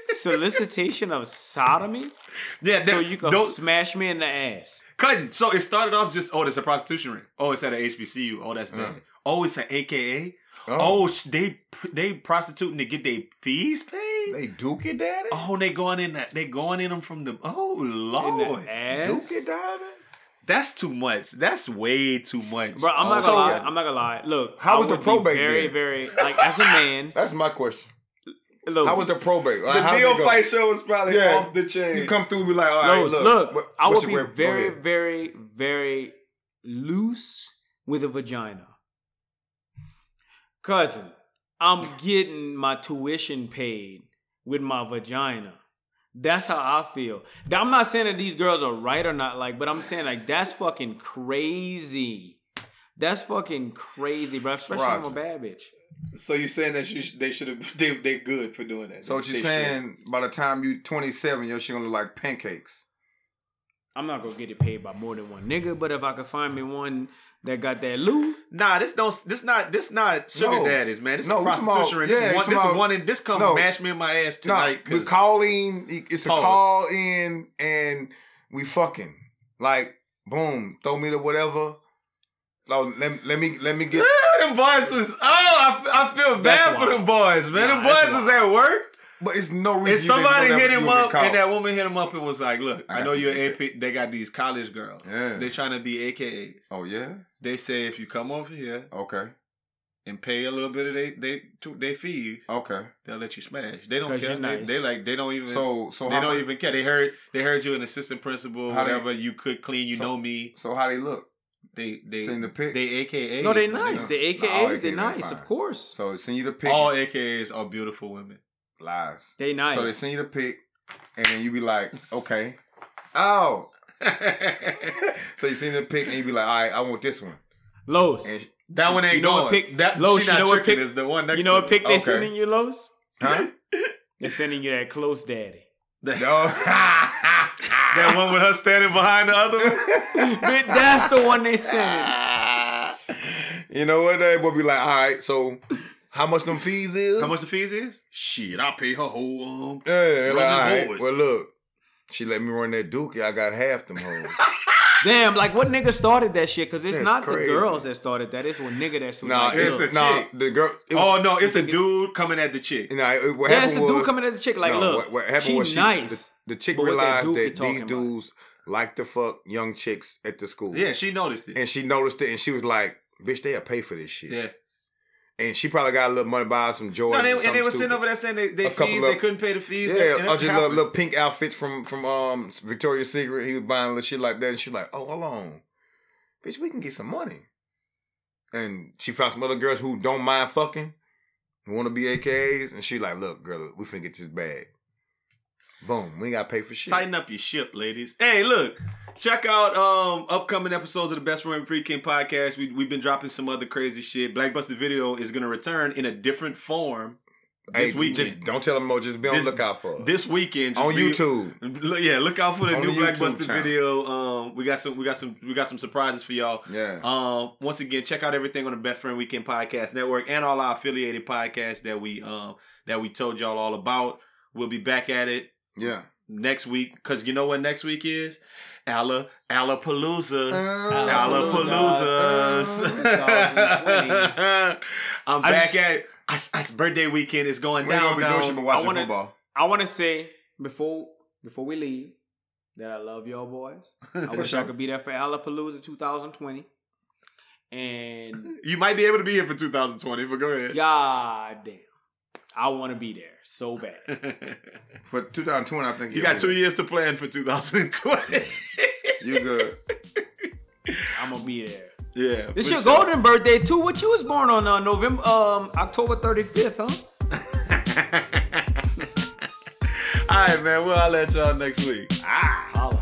Solicitation of sodomy, yeah, so you can don't- smash me in the ass. Cutting. So it started off just oh, it's a prostitution ring. Oh, it's at a HBCU. Oh, that's uh. bad. Yeah. Oh, it's an AKA. Oh. Oh, they they prostituting to get their fees paid. They dookie daddy? oh, they going in that they going in them from the oh In lord. the ass. Dookie daddy? That's too much. That's way too much. Bro, I'm not Also, gonna lie. I'm not gonna lie. Look, How I was the would be probate Very, then? very like as a man. That's my question. Look, How was the probate? Like, The how did it go? neophyte show was probably Yeah. off the chain. You come through and be like, all right, Look, look, look, what- I what's would be way- very, very, very loose with a vagina. Cousin, I'm getting my tuition paid with my vagina. That's how I feel. I'm not saying that these girls are right or not, like, but I'm saying like that's fucking crazy. That's fucking crazy, bro. Especially if I'm a bad bitch. So you're saying that you they should have they they good for doing that? So what you're should. saying? By the time you 27, your shit gonna look like pancakes. I'm not gonna get it paid by more than one nigga, but if I could find me one that got that loo, Nah, this don't. This not. This not sugar No. daddies, man. This No, is we prostitution. about- this yeah, is one. talking This is one. In, this come No. mash me in my ass No, tonight. we 'cause- call in. It's a Pause. call in, and we fucking like boom. Throw me the whatever. No, let, let me let me get. Them boys was. Oh, I, I feel bad for them boys, man. Nah, them boys was at work. But it's no reason. If somebody hit him up, and that woman hit him up and was like, "Look, I I, know you, you're AK. AP. They got these college girls. Yeah. They trying to be AKAs. Oh yeah. They say if you come over here Okay. and pay a little bit of they they to they fees, Okay. they'll let you smash. They don't care. you're They, nice. they like they don't even. So so they don't much- even care. They heard they heard you an assistant principal, How they- whatever. you could clean. You So- know me. So how they look? They they Seen the pic? They AKAs. no, they man. nice. They Nah, all AKAs, they AKAs nice, fine. of course. So send you the pic. All AKAs are beautiful women. Lies. They nice. So they send you the pic, and then you be like, okay. Oh. so you send the pic, and you be like, all right, I want this one. Los. And sh- that one ain't You know what going. pic- that Lo, she you not know what tricking pic- is the one next you know to what pic they Okay. sending you, Los? huh? They're sending you that close daddy. no. that one with her standing behind the other one. Bitch, that's the one they sending. you know what? They will be like, all right. So how much them fees is? How much the fees is? Shit, I pay her whole um. Yeah, like, Run all the right. board. Well, look, she let me run that dookie. I got half them hoes. Damn, like what nigga started that shit? Because it's That's not crazy. the girls that started that. It's one nigga that that's nah, like, it's look. the nah, chick. the girl. It Oh no, it's a think it- dude coming at the chick. Nah, it, what yeah, happened it's a was, dude coming at the chick like, no, look, what, what happened she was she, nice. the, the chick but what that realized that these talking about? dudes like to fuck young chicks at the school. Yeah, she noticed it. and she noticed it, and she was like, "Bitch, they'll pay for this shit." yeah. And she probably got a little money buy some Jordans. No, they, and they were sitting over there saying they, they fees, of- they couldn't pay the fees. Yeah, and or it just little, little pink outfits from from um Victoria's Secret. He was buying little shit like that, and she like, "Oh, hold on, bitch, we can get some money." And she found some other girls who don't mind fucking, who want to be AKAs, and she like, "Look, girl, we finna get this bag." Boom, we ain't gotta pay for shit. Tighten up your ship, ladies. Hey, look, check out um upcoming episodes of the Best Friend Free King podcast. We we've been dropping some other crazy shit. Blackbuster Video is gonna return in a different form Hey, this just- weekend. don't tell them more. Just be on This- lookout for us. This weekend just on be- YouTube. Look, yeah, look out for the On new Blackbuster video. Um, we got some, we got some, we got some surprises for y'all. Yeah. Um, once again, check out everything on the Best Friend Weekend Podcast Network and all our affiliated podcasts that we um that we told y'all all about. We'll be back at it Yeah. next week because you know what next week is? Alla Allapalooza. Allapalooza. Allapaloozas. I'm I back just- at it. It's, it's birthday weekend. is going We ain't down. gonna be doing shit but watching I wanna- football. I want to say before before we leave that I love y'all boys. I wish I could be there for Alapalooza 2020. And You might be able to be here for 2020, but go ahead. god damn, I want to be there so bad. For 2020, I think you got two there. years to plan for 2020. You good? I'm gonna be there. yeah. This your sure. golden birthday too. What you was born on uh, November, um, October 35th, huh? All right, man. We'll holler at y'all next week. Ah.